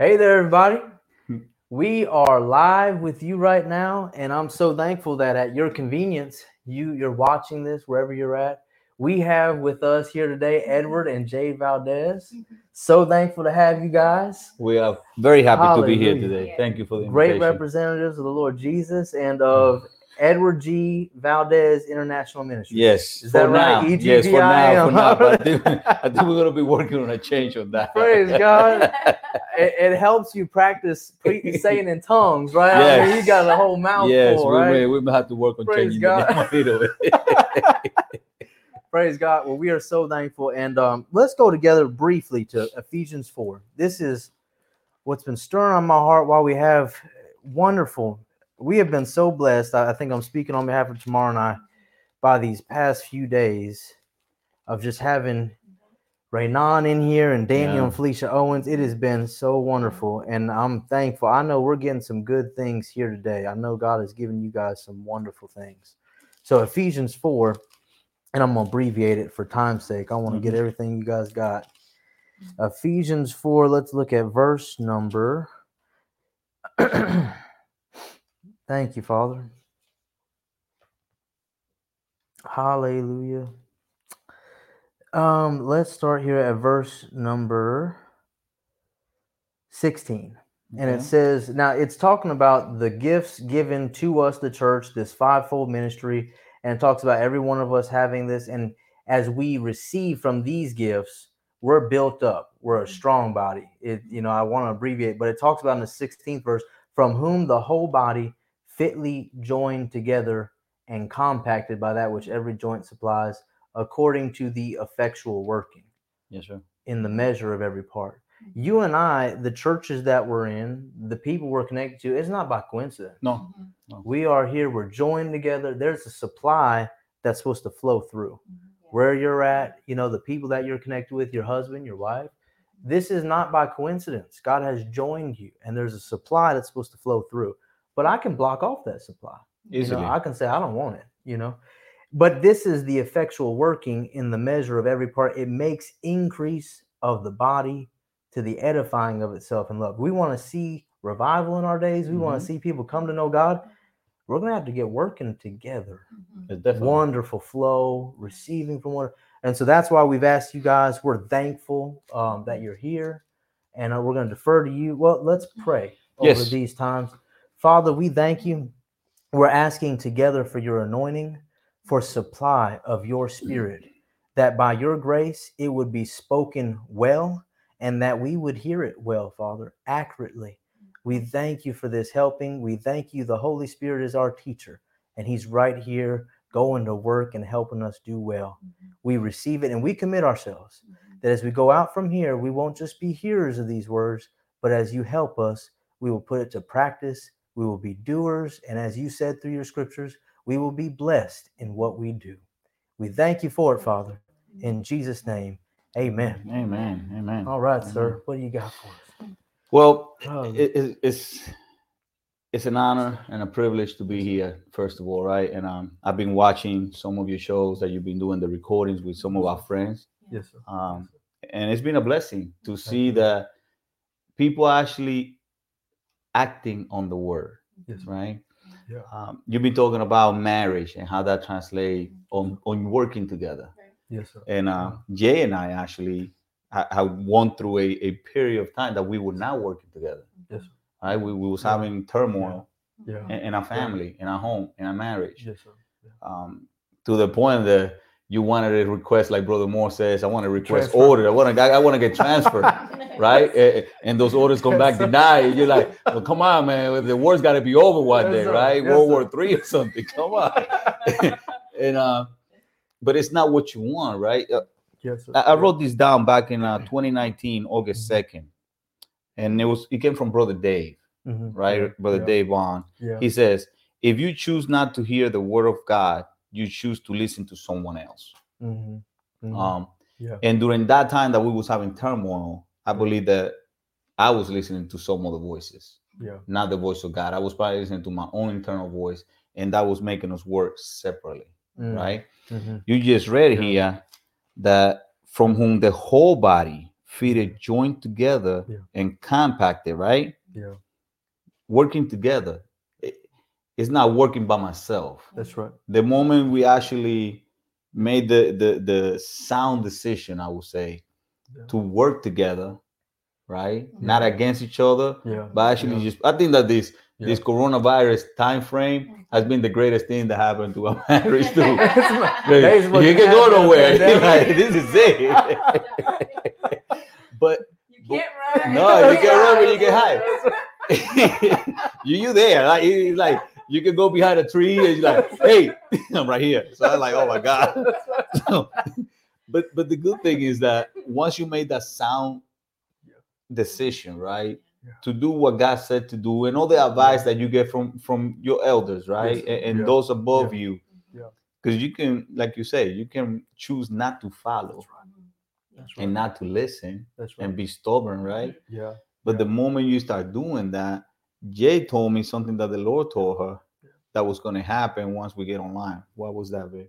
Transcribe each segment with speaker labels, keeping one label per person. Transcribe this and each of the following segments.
Speaker 1: Hey there, everybody. Hmm. We are live with you right now, and I'm so thankful that at your convenience, you you're watching this wherever you're at. We have with us here today Edward and Jay Valdez. So thankful to have you guys.
Speaker 2: We are very happy to be here today. Thank you for the
Speaker 1: Great representatives of the Lord Jesus and of hmm. Edward G. Valdez International Ministry.
Speaker 2: Yes,
Speaker 1: Is that right?
Speaker 2: Now. Yes, for now. For now. But I think, I think we're gonna be working on a change on that.
Speaker 1: Praise God. It, it helps you practice saying in tongues, right? I mean, you got a whole mouthful,
Speaker 2: yes, we
Speaker 1: right?
Speaker 2: may we may have to work on
Speaker 1: Praise
Speaker 2: changing
Speaker 1: God.
Speaker 2: the name a little bit.
Speaker 1: Praise God. Well, we are so thankful. And um, let's go together briefly to Ephesians 4. This is what's been stirring on my heart while we have wonderful. We have been so blessed. I think I'm speaking on behalf of Tamara and I by these past few days of just having Raynon in here and Daniel
Speaker 2: Yeah.
Speaker 1: and Felicia Owens. It has been so wonderful. And I'm thankful. I know we're getting some good things here today. I know God has given you guys some wonderful things. So Ephesians 4 and I'm gonna abbreviate it for time's sake. I want to get mm-hmm. everything you guys got. Ephesians 4, let's look at verse number. Thank you, Father. Hallelujah. Um, let's start here at verse number 16. And it says, now it's talking about the gifts given to us, the church, this fivefold ministry, and it talks about every one of us having this. And as we receive from these gifts, we're built up. We're a strong body. It, you know, I want to abbreviate, but it talks about in the 16th verse, from whom the whole body fitly joined together and compacted by that which every joint supplies, according to the effectual working
Speaker 2: Yes, sir.
Speaker 1: in the measure of every part. Mm-hmm. You and I, the churches that we're in, the people we're connected to, it's not by coincidence.
Speaker 2: No. Mm-hmm.
Speaker 1: We are here, we're joined together. There's a supply that's supposed to flow through. Mm-hmm. Where you're at, you know, the people that you're connected with, your husband, your wife, this is not by coincidence. God has joined you, and there's a supply that's supposed to flow through. But I can block off that supply. You
Speaker 2: Easily.
Speaker 1: know, I can say I don't want it, you know. But this is the effectual working in the measure of every part. It makes increase of the body to the edifying of itself in love. We want to see revival in our days. We want
Speaker 2: Mhm.
Speaker 1: to see people come to know God. We're gonna have to get working together.
Speaker 2: It's definitely.
Speaker 1: Wonderful flow, receiving from one. And so that's why we've asked you guys. We're thankful um, that you're here, and uh, we're going to defer to you. Well, let's pray over
Speaker 2: Yes.
Speaker 1: these times. Father, we thank you. We're asking together for your anointing, for supply of your spirit, that by your grace it would be spoken well and that we would hear it well, Father, accurately. We thank you for this helping. We thank you. The Holy Spirit is our teacher, and He's right here going to work and helping us do well. Mm-hmm. We receive it and we commit ourselves mm-hmm. that as we go out from here, we won't just be hearers of these words, but as you help us, we will put it to practice. We will be doers. And as you said through your scriptures, we will be blessed in what we do. We thank you for it, Father. In Jesus' name, amen.
Speaker 2: Amen. Amen.
Speaker 1: All right, sir. What do you got for us?
Speaker 2: Well,
Speaker 1: Oh,
Speaker 2: it, it, it's it's an honor and a privilege to be here. First of all, right? And um, I've been watching some of your shows that you've been doing the recordings with some of our friends.
Speaker 1: yes, sir.
Speaker 2: um, and it's been a blessing to see that people are actually acting on the word
Speaker 1: Yes,
Speaker 2: right
Speaker 1: Yeah.
Speaker 2: um, you've been talking about marriage and how that translates on on working together
Speaker 1: Yes, sir.
Speaker 2: and uh, jay and i actually ha- have gone through a, a period of time that we were not working together
Speaker 1: Yes, sir.
Speaker 2: right we, we was
Speaker 1: Yeah.
Speaker 2: having turmoil
Speaker 1: Yeah.
Speaker 2: in, in our family in our home in our marriage
Speaker 1: Yes, sir.
Speaker 2: um, to the point that you wanted to request, like Brother Moore says, I want to request
Speaker 1: Transfer.
Speaker 2: order. I want to, I want to get transferred, right? And those orders come back
Speaker 1: Yes, sir.
Speaker 2: denied. You're like, well, come on, man. The war's got to be over one
Speaker 1: Yes,
Speaker 2: day,
Speaker 1: sir.
Speaker 2: right?
Speaker 1: Yes,
Speaker 2: World
Speaker 1: sir.
Speaker 2: War Three or something. Come on. and uh, but it's not what you want, right? Uh,
Speaker 1: Yes, sir.
Speaker 2: I, I wrote this down back in uh, 2019, August
Speaker 1: Mm-hmm.
Speaker 2: 2nd, and it was it came from Brother Dave,
Speaker 1: Mhm.
Speaker 2: right?
Speaker 1: Yeah,
Speaker 2: Brother
Speaker 1: yeah,
Speaker 2: Dave Vaughn.
Speaker 1: Yeah.
Speaker 2: He says, if you choose not to hear the word of God, you choose to listen to someone else.
Speaker 1: Mhm. Mhm.
Speaker 2: Um,
Speaker 1: yeah.
Speaker 2: and during that time that we was having turmoil, I believe that I was listening to some other voices,
Speaker 1: Yeah.
Speaker 2: not the voice of God. I was probably listening to my own internal voice, and that was making us work separately,
Speaker 1: Mm.
Speaker 2: right?
Speaker 1: Mhm.
Speaker 2: You just read
Speaker 1: Yeah.
Speaker 2: here that from whom the whole body fitted, joined together,
Speaker 1: Yeah.
Speaker 2: and compacted, right?
Speaker 1: Yeah.
Speaker 2: Working together. It- It's not working by myself.
Speaker 1: That's right.
Speaker 2: The moment we actually made the the the sound decision, I would say,
Speaker 1: Yeah.
Speaker 2: to work together, right? Not against each other,
Speaker 1: Yeah.
Speaker 2: but actually
Speaker 1: Yeah.
Speaker 2: just I think that this
Speaker 1: Yeah.
Speaker 2: this coronavirus time frame has been the greatest thing that happened to our marriage too.
Speaker 1: That's
Speaker 2: Like,
Speaker 1: my- that is what
Speaker 2: you can
Speaker 1: happened
Speaker 2: go nowhere. like, this is it. but
Speaker 3: You can't run.
Speaker 2: No, you can't run, but you can hide. you you there. Like it's like you can go behind a tree and you're like, hey, I'm right here. So I'm like, oh my God. So, but but the good thing is that once you made that sound decision, right?
Speaker 1: Yeah.
Speaker 2: To do what God said to do and all the advice that you get from from your elders, right?
Speaker 1: Yes.
Speaker 2: And, and
Speaker 1: Yeah.
Speaker 2: those above you.
Speaker 1: Yeah.
Speaker 2: Because you can, like you say, you can choose not to follow
Speaker 1: That's right.
Speaker 2: and not to listen
Speaker 1: That's right.
Speaker 2: and be stubborn, right?
Speaker 1: yeah.
Speaker 2: But the moment you start doing that, Jay told me something that the Lord told her that was going to happen once we get online. What was that, babe?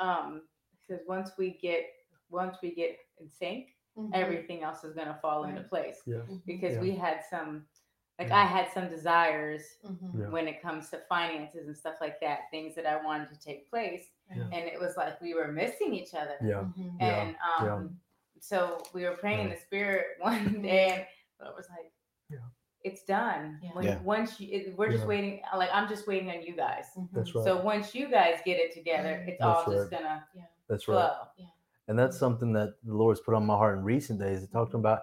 Speaker 3: Um, because once we get once we get in sync,
Speaker 4: Mhm.
Speaker 3: everything else is gonna fall into place.
Speaker 1: Yeah.
Speaker 3: Because
Speaker 1: Yeah.
Speaker 3: we had some, like
Speaker 1: Yeah.
Speaker 3: I had some desires
Speaker 4: Mhm.
Speaker 3: When it comes to finances and stuff like that, things that I wanted to take place,
Speaker 1: Yeah.
Speaker 3: and it was like we were missing each other.
Speaker 1: Yeah.
Speaker 4: Mhm.
Speaker 1: Yeah.
Speaker 3: And um,
Speaker 1: Yeah.
Speaker 3: so we were praying in the spirit one day, and it was like,
Speaker 1: Yeah.
Speaker 3: It's done.
Speaker 4: Yeah.
Speaker 3: When,
Speaker 2: Yeah.
Speaker 3: Once you, it, we're just
Speaker 1: Yeah.
Speaker 3: waiting. Like I'm just waiting on you guys.
Speaker 4: Mhm.
Speaker 1: That's right.
Speaker 3: So once you guys get it together, it's all
Speaker 1: That's
Speaker 3: just gonna yeah.
Speaker 1: That's right.
Speaker 3: flow.
Speaker 1: And that's something that the Lord's put on my heart in recent days. He talked about,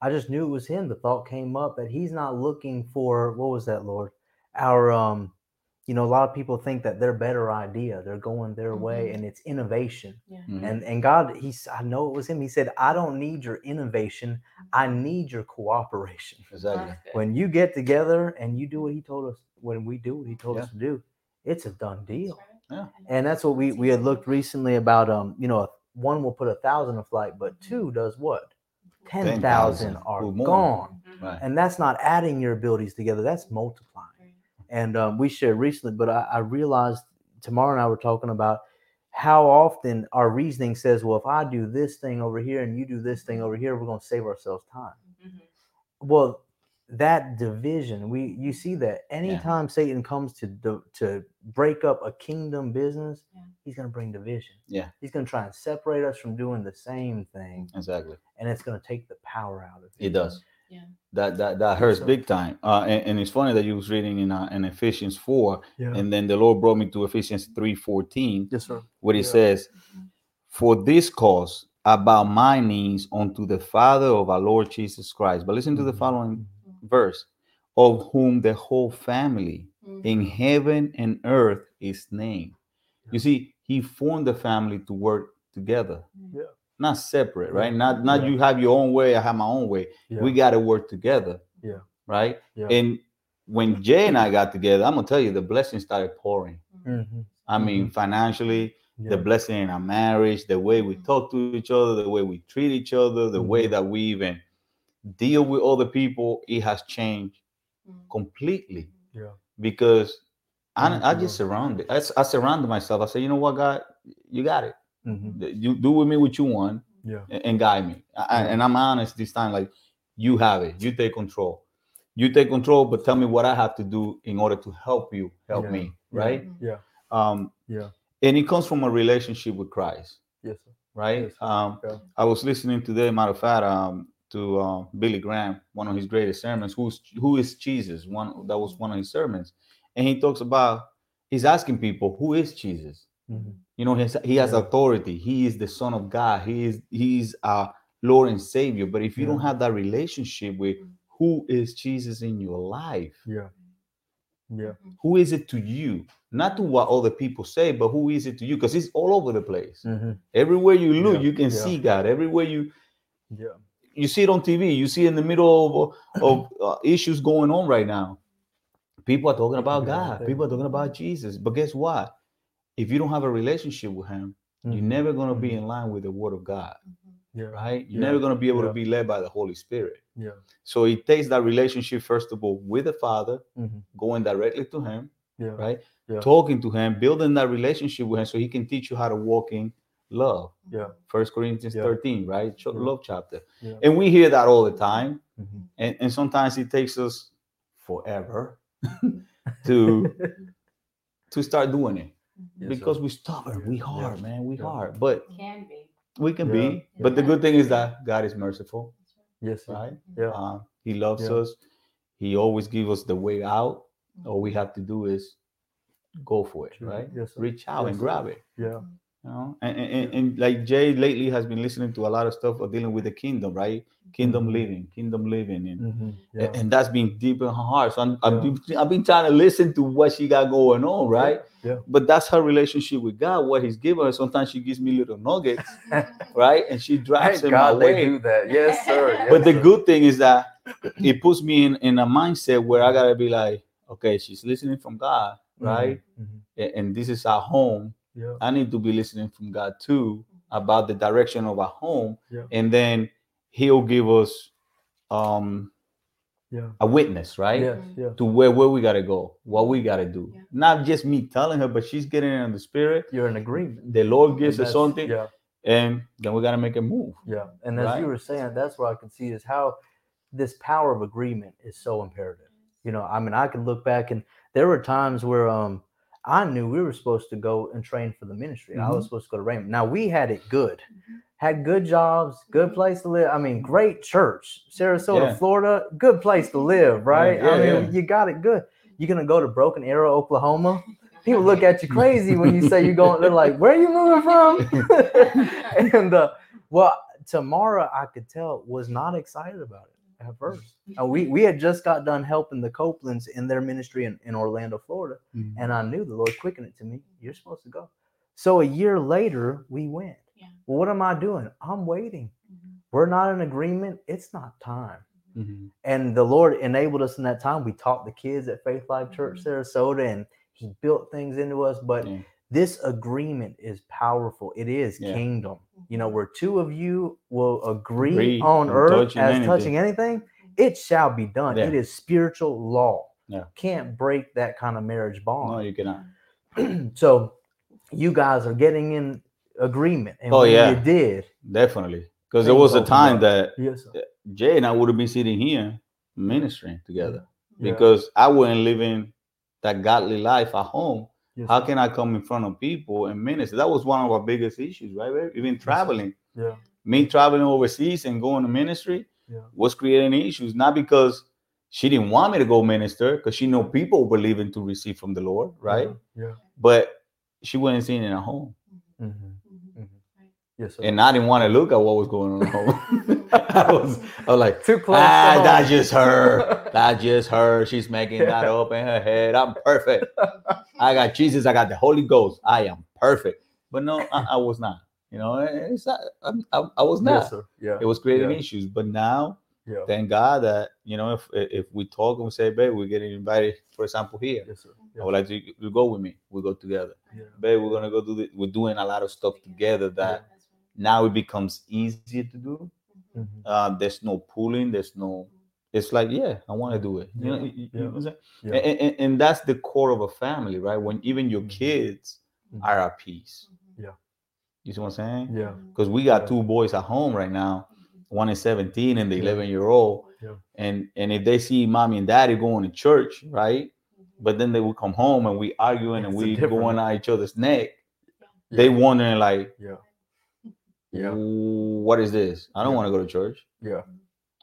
Speaker 1: I just knew it was him. The thought came up that he's not looking for what was that, Lord? Our um, you know, a lot of people think that their better idea, they're going their way,
Speaker 4: Mhm.
Speaker 1: and it's innovation.
Speaker 2: Mhm.
Speaker 1: And and God, he's I know it was him. He said, I don't need your innovation, I need your cooperation.
Speaker 2: Exactly.
Speaker 1: When you get together and you do what he told us, when we do what he told
Speaker 2: Yeah.
Speaker 1: us to do, it's a done deal
Speaker 2: Yeah.
Speaker 1: and that's what we we had looked recently about um you know one will put a thousand a flight but two does what ten
Speaker 2: 10,000
Speaker 1: thousand are
Speaker 2: or more.
Speaker 1: gone
Speaker 3: Mhm.
Speaker 2: Right.
Speaker 1: and that's not adding your abilities together that's multiplying and um, we shared recently but I, I realized Tamara and i were talking about how often our reasoning says well if i do this thing over here and you do this thing over here we're going to save ourselves time
Speaker 3: Mhm.
Speaker 1: well that division we you see that anytime satan comes to to break up a kingdom business
Speaker 3: Yeah.
Speaker 1: he's going to bring division
Speaker 2: Yeah.
Speaker 1: he's going to try and separate us from doing the same thing
Speaker 2: Exactly.
Speaker 1: and it's going to take the power out of it
Speaker 2: It does.
Speaker 4: Yeah.
Speaker 2: That that that hurts
Speaker 1: So-
Speaker 2: big time. Uh, and, and it's funny that you was reading in uh, in Ephesians four,
Speaker 1: yeah
Speaker 2: and then the Lord brought me to Ephesians three fourteen,
Speaker 1: yes sir
Speaker 2: where He
Speaker 1: Yeah.
Speaker 2: says, "For this cause I bow my knees unto the Father of our Lord Jesus Christ." But listen to the
Speaker 1: Mhm.
Speaker 2: following verse, of whom the whole family
Speaker 4: Mhm.
Speaker 2: in heaven and earth is named. You see, he formed the family to work together.
Speaker 1: Yeah.
Speaker 2: Not separate, right? Not not
Speaker 1: Yeah.
Speaker 2: you have your own way, I have my own way.
Speaker 1: yeah.
Speaker 2: We gotta work together.
Speaker 1: Yeah.
Speaker 2: Right.
Speaker 1: yeah.
Speaker 2: And when Jay and I got together, I'm gonna tell you the blessings started pouring.
Speaker 1: Mhm.
Speaker 2: I mean, financially,
Speaker 1: yeah.
Speaker 2: the blessing in our marriage, the way we talk to each other, the way we treat each other, the way
Speaker 1: Mhm.
Speaker 2: that we even deal with other people, it has changed
Speaker 4: Mhm.
Speaker 2: completely
Speaker 1: yeah
Speaker 2: because I, I just
Speaker 1: Lord.
Speaker 2: surrounded. I surrounded myself. I said, you know what, God, you got it.
Speaker 1: Mhm.
Speaker 2: You do with me what you want
Speaker 1: yeah
Speaker 2: and, and guide me. I, I-
Speaker 1: Yeah.
Speaker 2: and I'm honest this time, like you have it. You take control. You take control, but tell me what I have to do in order to help you help
Speaker 1: Yeah.
Speaker 2: me, right?
Speaker 1: yeah
Speaker 2: Um,
Speaker 1: yeah
Speaker 2: and it comes from a relationship with Christ,
Speaker 1: yes sir
Speaker 2: right?
Speaker 1: Yes.
Speaker 2: Um,
Speaker 1: Yeah.
Speaker 2: I was listening today, matter of fact, um, to uh, Billy Graham, one of his greatest sermons. Who's who is Jesus? One that was one of his sermons, and he talks about he's asking people, who is Jesus?
Speaker 1: Mhm.
Speaker 2: You know, he's, he has
Speaker 1: Yeah.
Speaker 2: authority. He is the Son of God. He is he's our Lord and Savior. But if you don't have that relationship with who is Jesus in your life,
Speaker 1: yeah yeah
Speaker 2: who is it to you? Not to what other people say, but who is it to you? Because it's all over the place.
Speaker 1: Mhm.
Speaker 2: Everywhere you look,
Speaker 1: Yeah.
Speaker 2: you can
Speaker 1: Yeah.
Speaker 2: see God. Everywhere you
Speaker 1: yeah
Speaker 2: you see it on TV. You see in the middle of, of uh, issues going on right now. People are talking about God. People are talking about Jesus. But guess what? If you don't have a relationship with Him, you're
Speaker 1: Mhm.
Speaker 2: never going to be
Speaker 1: Mhm.
Speaker 2: in line with the Word of God,
Speaker 1: yeah
Speaker 2: right? You're
Speaker 1: Yeah.
Speaker 2: never going to be able
Speaker 1: Yeah.
Speaker 2: to be led by the Holy Spirit.
Speaker 1: yeah
Speaker 2: So it takes that relationship first of all with the Father,
Speaker 1: Mhm.
Speaker 2: going directly to Him,
Speaker 1: yeah
Speaker 2: right?
Speaker 1: Yeah.
Speaker 2: Talking to Him, building that relationship with Him, so He can teach you how to walk in love.
Speaker 1: Yeah.
Speaker 2: First Corinthians
Speaker 1: Yeah.
Speaker 2: 13, right? Ch-
Speaker 1: Yeah.
Speaker 2: Love chapter.
Speaker 1: Yeah.
Speaker 2: And we hear that all the time.
Speaker 1: Mhm.
Speaker 2: And, and sometimes it takes us forever to to start doing it.
Speaker 1: Yes,
Speaker 2: because
Speaker 1: sir.
Speaker 2: we stubborn, we
Speaker 1: Yeah.
Speaker 2: hard, man, we
Speaker 1: Yeah.
Speaker 2: hard. But
Speaker 3: Can be.
Speaker 2: we can
Speaker 1: Yeah.
Speaker 2: be. But the good thing is that God is merciful,
Speaker 1: yes, sir.
Speaker 2: right?
Speaker 1: Yeah.
Speaker 2: Uh, he loves
Speaker 1: Yeah.
Speaker 2: us. He always gives us the way out. All we have to do is go for it,
Speaker 1: True.
Speaker 2: right?
Speaker 1: Yes, sir.
Speaker 2: Reach out
Speaker 1: Yes,
Speaker 2: and grab it.
Speaker 1: Yeah.
Speaker 2: You know, and, and, and, and like Jay lately has been listening to a lot of stuff of dealing with the kingdom, right? Kingdom
Speaker 1: Mhm.
Speaker 2: living, kingdom living, and,
Speaker 1: Mhm.
Speaker 2: and-
Speaker 1: Yeah.
Speaker 2: and that's been deep in her heart. So I'm, I've,
Speaker 1: Yeah.
Speaker 2: been, I've been trying to listen to what she got going on, right?
Speaker 1: Yeah.
Speaker 2: But that's her relationship with God, what He's given her. Sometimes she gives me little nuggets, right? And she drives
Speaker 1: Thank
Speaker 2: them
Speaker 1: God they do that. Yes, sir. Yes,
Speaker 2: but the
Speaker 1: sir.
Speaker 2: good thing is that it puts me in, in a mindset where I gotta be like, okay, she's listening from God, right?
Speaker 1: Mhm.
Speaker 2: A- And this is our home.
Speaker 1: Yeah.
Speaker 2: I need to be listening from God too about the direction of our home. And then He'll give us um
Speaker 1: Yeah.
Speaker 2: a witness, right?
Speaker 1: Yes. Yeah.
Speaker 2: To where where we gotta go, what we gotta do.
Speaker 3: Yeah.
Speaker 2: Not just me telling her, but she's getting it in the spirit.
Speaker 1: You're in agreement.
Speaker 2: The Lord gives us something,
Speaker 1: Yeah.
Speaker 2: and then we gotta make a move.
Speaker 1: Yeah. And as
Speaker 2: Right.
Speaker 1: you were saying, that's what I can see is how this power of agreement is so imperative. You know, I mean, I can look back and there were times where um I knew we were supposed to go and train for the ministry. I was supposed to go to Rhema. Now we had it good, had good jobs, good place to live. I mean, great church, Sarasota,
Speaker 2: Yeah.
Speaker 1: Florida, good place to live, right?
Speaker 2: yeah,
Speaker 1: I mean,
Speaker 2: yeah.
Speaker 1: you got it good. You're gonna go to Broken Arrow, Oklahoma. People look at you crazy when you say you're going. They're like, "Where are you moving from?" and uh, well, Tamara, I could tell, was not excited about it at first. Uh, we we had just got done helping the Copelands in their ministry in, in Orlando, Florida,
Speaker 2: Mhm.
Speaker 1: and I knew the Lord quickened it to me. You're supposed to go. So a year later, we went.
Speaker 3: Yeah.
Speaker 1: Well, what am I doing? I'm waiting.
Speaker 3: Mhm.
Speaker 1: We're not in agreement. It's not time.
Speaker 2: Mhm.
Speaker 1: And the Lord enabled us in that time. We taught the kids at Faith Life Church
Speaker 3: Mhm.
Speaker 1: Sarasota, and He built things into us. But
Speaker 2: Yeah.
Speaker 1: this agreement is powerful. It is
Speaker 2: Yeah.
Speaker 1: kingdom. You know, where two of you will agree,
Speaker 2: Agree
Speaker 1: on
Speaker 2: on
Speaker 1: earth
Speaker 2: touching
Speaker 1: as
Speaker 2: anything.
Speaker 1: touching anything, it shall be done.
Speaker 2: Yeah.
Speaker 1: It is spiritual law.
Speaker 2: Yeah.
Speaker 1: Can't break that kind of marriage bond.
Speaker 2: No, you cannot.
Speaker 1: so you guys are getting in agreement. And
Speaker 2: Oh, yeah.
Speaker 1: you did.
Speaker 2: Definitely. Because there was a time that
Speaker 1: Yes.
Speaker 2: Jay and I would have been sitting here ministering together
Speaker 1: Yeah.
Speaker 2: because I wasn't living that godly life at home.
Speaker 1: Yes,
Speaker 2: How can I come in front of people and minister? That was one of our biggest issues, right? babe? Even traveling,
Speaker 1: Yeah.
Speaker 2: me traveling overseas and going to ministry
Speaker 1: Yeah.
Speaker 2: was creating issues, not because she didn't want me to go minister, because she know people were believing to receive from the Lord, right?
Speaker 1: Yeah.
Speaker 2: But she wasn't seeing it at home.
Speaker 1: hmm
Speaker 3: Mhm.
Speaker 1: Yes. Sir.
Speaker 2: And I didn't want to look at what was going on. I was, I was like,
Speaker 1: too close.
Speaker 2: ah,
Speaker 1: to
Speaker 2: that's just her. That's just her. She's making that up in her head. I'm perfect. I got Jesus. I got the Holy Ghost. I am perfect. But no, I, I was not. You know, it's not, I, I was not.
Speaker 1: Yes, sir. Yeah.
Speaker 2: It was creating
Speaker 1: Yeah.
Speaker 2: issues. But now,
Speaker 1: Yeah.
Speaker 2: thank God that you know, if if we talk and we say, babe, we're getting invited, for example, here.
Speaker 1: Yes, sir.
Speaker 2: I
Speaker 1: Yeah.
Speaker 2: would like to you go with me. We go together.
Speaker 1: Yeah.
Speaker 2: Babe, we're gonna go do the, we're doing a lot of stuff together that now it becomes easier to do.
Speaker 1: Mhm.
Speaker 2: Uh, there's no pulling, there's no it's like, yeah, I want to do it. You know,
Speaker 1: Yeah,
Speaker 2: you- you
Speaker 1: yeah,
Speaker 2: know what I'm?
Speaker 1: Yeah.
Speaker 2: And, and, and that's the core of a family, right? When even your
Speaker 1: Mhm.
Speaker 2: kids
Speaker 1: Mhm.
Speaker 2: are at peace.
Speaker 1: Yeah.
Speaker 2: You see what I'm saying?
Speaker 1: Yeah.
Speaker 2: Because we got
Speaker 1: Yeah.
Speaker 2: two boys at home right now, one is 17 and the 11 year old.
Speaker 1: Yeah.
Speaker 2: And and if they see mommy and daddy going to church, right? But then they will come home and we arguing and
Speaker 1: It's a
Speaker 2: we
Speaker 1: different-
Speaker 2: going at each other's neck. They wondering like,
Speaker 1: Yeah. Yeah.
Speaker 2: what is this? I don't
Speaker 1: Yeah.
Speaker 2: want to go to church,
Speaker 1: Yeah.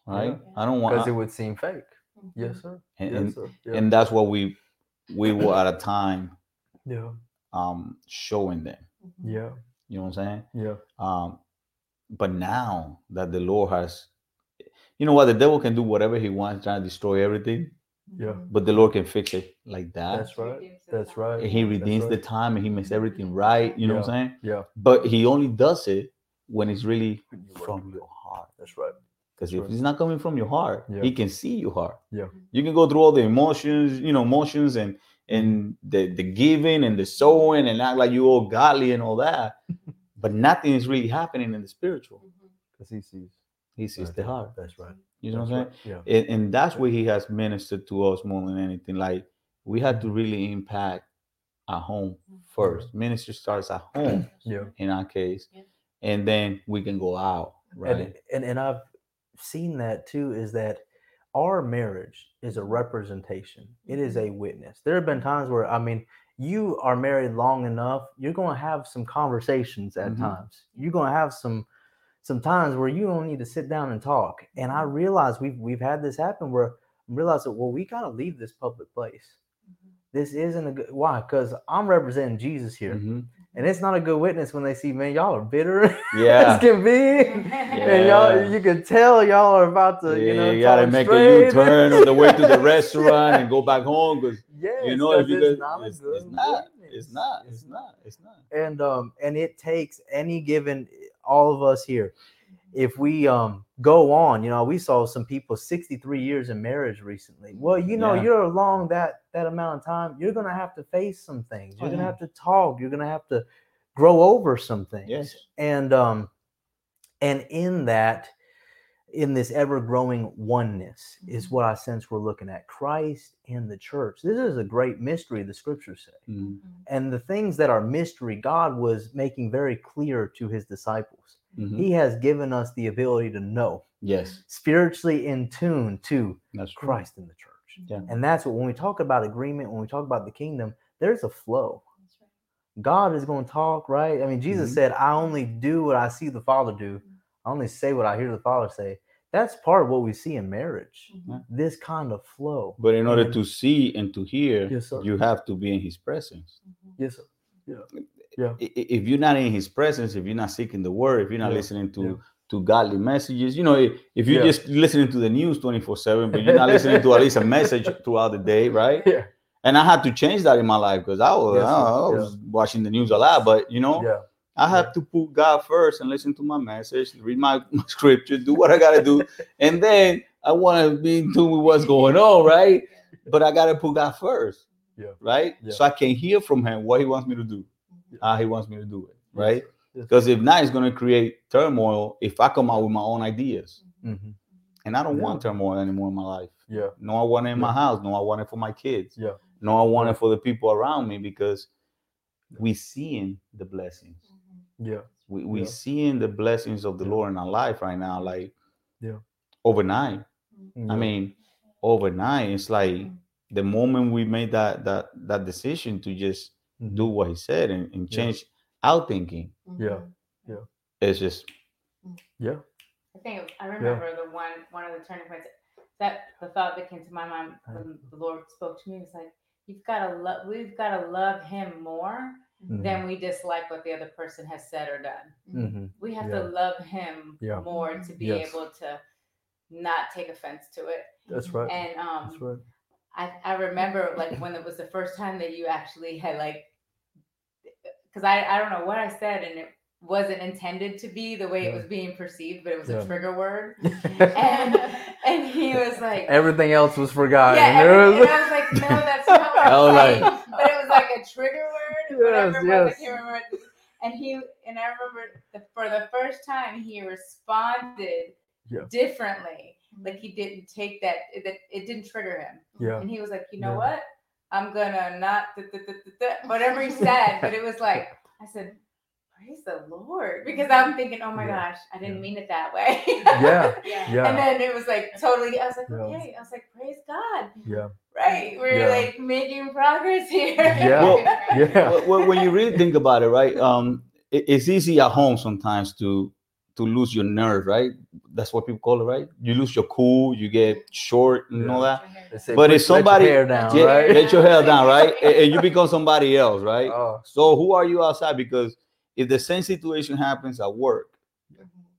Speaker 2: right?
Speaker 3: Yeah.
Speaker 2: I don't want.
Speaker 1: Because it would seem fake. Yes, sir.
Speaker 2: and,
Speaker 1: yes, sir. Yeah.
Speaker 2: and that's what we we were at a time
Speaker 1: yeah.
Speaker 2: um showing them.
Speaker 1: Yeah.
Speaker 2: You know what I'm saying?
Speaker 1: Yeah.
Speaker 2: Um, but now that the Lord has, you know what, the devil can do whatever he wants, trying to destroy everything,
Speaker 1: Yeah.
Speaker 2: but the Lord can fix it like that.
Speaker 1: That's right. That's right.
Speaker 2: and he
Speaker 1: That's
Speaker 2: redeems the time and he makes everything right. You know what I'm saying?
Speaker 1: Yeah.
Speaker 2: But he only does it when it's really
Speaker 1: When
Speaker 2: from your heart.
Speaker 1: That's right.
Speaker 2: Because if
Speaker 1: right.
Speaker 2: it's not coming from your heart,
Speaker 1: Yeah.
Speaker 2: he can see your heart.
Speaker 1: Yeah.
Speaker 2: You can go through all the emotions, you know, emotions and and the the giving and the sowing and act like you all godly and all that, but nothing is really happening in the spiritual. Mm-hmm.
Speaker 1: Because he sees.
Speaker 2: He sees
Speaker 1: Right.
Speaker 2: the heart.
Speaker 1: That's right.
Speaker 2: You know
Speaker 1: That's
Speaker 2: what I'm
Speaker 1: right.
Speaker 2: saying?
Speaker 1: Yeah.
Speaker 2: And, and that's where he has ministered to us more than anything. Like we had to mm-hmm. really impact at home mm-hmm. first. Ministry starts at home
Speaker 1: Yeah.
Speaker 2: in our case,
Speaker 3: Yeah.
Speaker 2: And then we can go out, right?
Speaker 1: And, and and I've seen that too is that our marriage is a representation. It is a witness. There have been times where I mean, you are married long enough, you're going to have some conversations at
Speaker 2: Mhm.
Speaker 1: times. You're going to have some some times where you don't need to sit down and talk. And I realize we've we've had this happen where I realize that well, we got to leave this public place. This isn't a good why? Because I'm representing Jesus here.
Speaker 2: Mhm.
Speaker 1: And it's not a good witness when they see, man, y'all are bitter as
Speaker 2: Yeah.
Speaker 1: can be. And y'all, you can tell y'all are about to, you know,
Speaker 2: you gotta make
Speaker 1: straight.
Speaker 2: a U-turn on the way to the restaurant and go back home because
Speaker 1: yes,
Speaker 2: you know if you
Speaker 1: it's not
Speaker 2: it's, it's not, it's not, it's not, it's not.
Speaker 1: And um, and it takes any given all of us here. If we um go on, you know, we saw some people 63 years in marriage recently. Well, you know,
Speaker 2: Yeah.
Speaker 1: you're along that that amount of time, you're gonna have to face some things.
Speaker 2: Oh,
Speaker 1: You're gonna
Speaker 2: yeah.
Speaker 1: have to talk. You're gonna have to grow over some things.
Speaker 2: Yes.
Speaker 1: And um, and in that, in this ever growing oneness is
Speaker 3: Mhm.
Speaker 1: what I sense we're looking at. Christ and the church. This is a great mystery, the scriptures say.
Speaker 2: Mhm.
Speaker 1: And the things that are mystery, God was making very clear to his disciples.
Speaker 2: Mhm.
Speaker 1: He has given us the ability to know,
Speaker 2: Yes,
Speaker 1: spiritually in tune to
Speaker 2: that's true.
Speaker 1: Christ in the church.
Speaker 2: Yeah.
Speaker 1: And that's what when we talk about agreement, when we talk about the kingdom, there's a flow. God is going to talk, right? I mean, Jesus
Speaker 2: Mhm.
Speaker 1: said, I only do what I see the Father do. I only say what I hear the Father say. That's part of what we see in marriage.
Speaker 2: Yeah.
Speaker 1: This kind of flow.
Speaker 2: But in order
Speaker 1: And-
Speaker 2: to see and to hear,
Speaker 1: Yes,
Speaker 2: you have to be in His presence.
Speaker 1: Yes, sir.
Speaker 2: I- i- If you're not in His presence, if you're not seeking the Word, if you're not
Speaker 1: Yeah,
Speaker 2: listening to
Speaker 1: yeah.
Speaker 2: to godly messages, you know, if, if you're
Speaker 1: Yeah.
Speaker 2: just listening to the news 24 seven, but you're not listening to at least a message throughout the day, right?
Speaker 1: Yeah.
Speaker 2: And I had to change that in my life because I was,
Speaker 1: Yes,
Speaker 2: I. Was watching the news a lot, but you know,
Speaker 1: Yeah.
Speaker 2: I have to put God first and listen to my message, read my, my scripture, do what I gotta do, and then I want to be in tune with what's going on, right? But I gotta put God first,
Speaker 1: Yeah.
Speaker 2: right?
Speaker 1: Yeah.
Speaker 2: So I can hear from Him what He wants me to do, how He wants me to do it, right? Because if not, it's gonna create turmoil if I come out with my own ideas,
Speaker 1: Mhm.
Speaker 2: and I don't
Speaker 1: Yeah.
Speaker 2: want turmoil anymore in my life.
Speaker 1: Yeah.
Speaker 2: No, I want it in my house. No, I want it for my kids.
Speaker 1: Yeah.
Speaker 2: No, I want
Speaker 1: Yeah.
Speaker 2: it for the people around me because we seeing the blessings
Speaker 1: Yeah.
Speaker 2: we we
Speaker 1: Yeah.
Speaker 2: seeing the blessings of the
Speaker 1: Yeah.
Speaker 2: Lord in our life right now, like
Speaker 1: Yeah.
Speaker 2: overnight. I mean, overnight, it's like the moment we made that that that decision to just. Do what He said and, and
Speaker 1: Yeah.
Speaker 2: change our thinking,
Speaker 1: Yeah. Yeah.
Speaker 2: It's just
Speaker 1: Yeah.
Speaker 3: I think I remember the one one of the turning points that the thought that came to my mind when the Lord spoke to me was like, "You've got to love. We've got to love Him more
Speaker 1: Mhm.
Speaker 3: than we dislike what the other person has said or done.
Speaker 1: Mhm.
Speaker 3: We have
Speaker 1: Yeah.
Speaker 3: to love Him
Speaker 1: Yeah.
Speaker 3: more to be
Speaker 1: Yes.
Speaker 3: able to not take offense to it.
Speaker 1: That's right.
Speaker 3: And um,
Speaker 1: That's right.
Speaker 3: I, I remember like when it was the first time that you actually had like because I, I don't know what I said and it wasn't intended to be the way it was being perceived, but it was
Speaker 1: Yeah.
Speaker 3: a trigger word. And and he was like
Speaker 1: Everything else was forgotten.
Speaker 3: Yeah, and I was like, no, that's not what I'm
Speaker 2: like-
Speaker 3: But it was like a trigger word, whatever
Speaker 1: Yes,
Speaker 3: it
Speaker 1: yes.
Speaker 3: And he and I remember the, for the first time he responded
Speaker 1: Yeah.
Speaker 3: differently. Like he didn't take that it, that it didn't trigger him.
Speaker 1: yeah.
Speaker 3: And he was like, you know what? I'm gonna not th- th- th- th- th-" whatever he said, but it was like I said, praise the Lord, because I'm thinking, oh my
Speaker 1: Yeah.
Speaker 3: gosh, I didn't
Speaker 1: Yeah.
Speaker 3: mean it that way.
Speaker 1: Yeah.
Speaker 4: Yeah.
Speaker 1: Yeah.
Speaker 3: And then it was like totally. I was like,
Speaker 1: Yeah.
Speaker 3: okay. I was like, praise God.
Speaker 1: Yeah.
Speaker 3: Right, we're
Speaker 1: Yeah.
Speaker 3: like making progress here.
Speaker 1: Yeah.
Speaker 2: Well,
Speaker 1: Yeah.
Speaker 2: Well, well, when you really think about it, right? Um, it- it's easy at home sometimes to to lose your nerve, right? That's what people call it, right? You lose your cool, you get short, and all that.
Speaker 1: Say,
Speaker 2: But if somebody-
Speaker 1: let your hair down,
Speaker 2: Yeah,
Speaker 1: right?
Speaker 2: let your hair down, right? and, and you become somebody else, right?
Speaker 1: Oh,
Speaker 2: So who are you outside? Because if the same situation happens at work,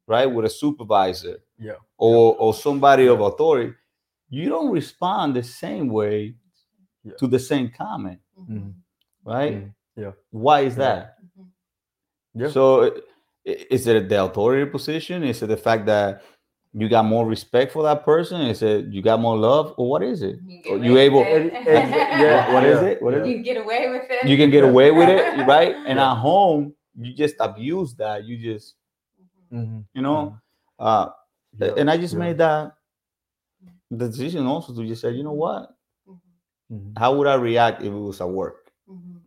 Speaker 2: right, with a supervisor
Speaker 1: yeah.
Speaker 2: or or somebody of authority, you don't respond the same way
Speaker 1: Yeah.
Speaker 2: to the same comment,
Speaker 1: Mhm.
Speaker 2: right?
Speaker 1: Mhm. Yeah.
Speaker 2: Why is
Speaker 1: Yeah.
Speaker 2: that?
Speaker 1: Yeah.
Speaker 2: So i- i- is it the authority position? Is it the fact that you got more respect for that person? Is it you got more love, or what is it?
Speaker 3: You,
Speaker 2: Or
Speaker 3: get
Speaker 2: you able?
Speaker 3: with it.
Speaker 1: It- it- yeah,
Speaker 2: What is
Speaker 1: yeah,
Speaker 2: it? What is
Speaker 3: you can get away with it.
Speaker 2: You can get away with it, right? And
Speaker 1: Yeah.
Speaker 2: at home, you just abuse that. You just,
Speaker 1: Mhm.
Speaker 2: you know, uh,
Speaker 1: Yeah.
Speaker 2: and I just
Speaker 1: Yeah.
Speaker 2: made that the decision also to just say, you know what?
Speaker 1: Mhm.
Speaker 2: How would I react if it was at work?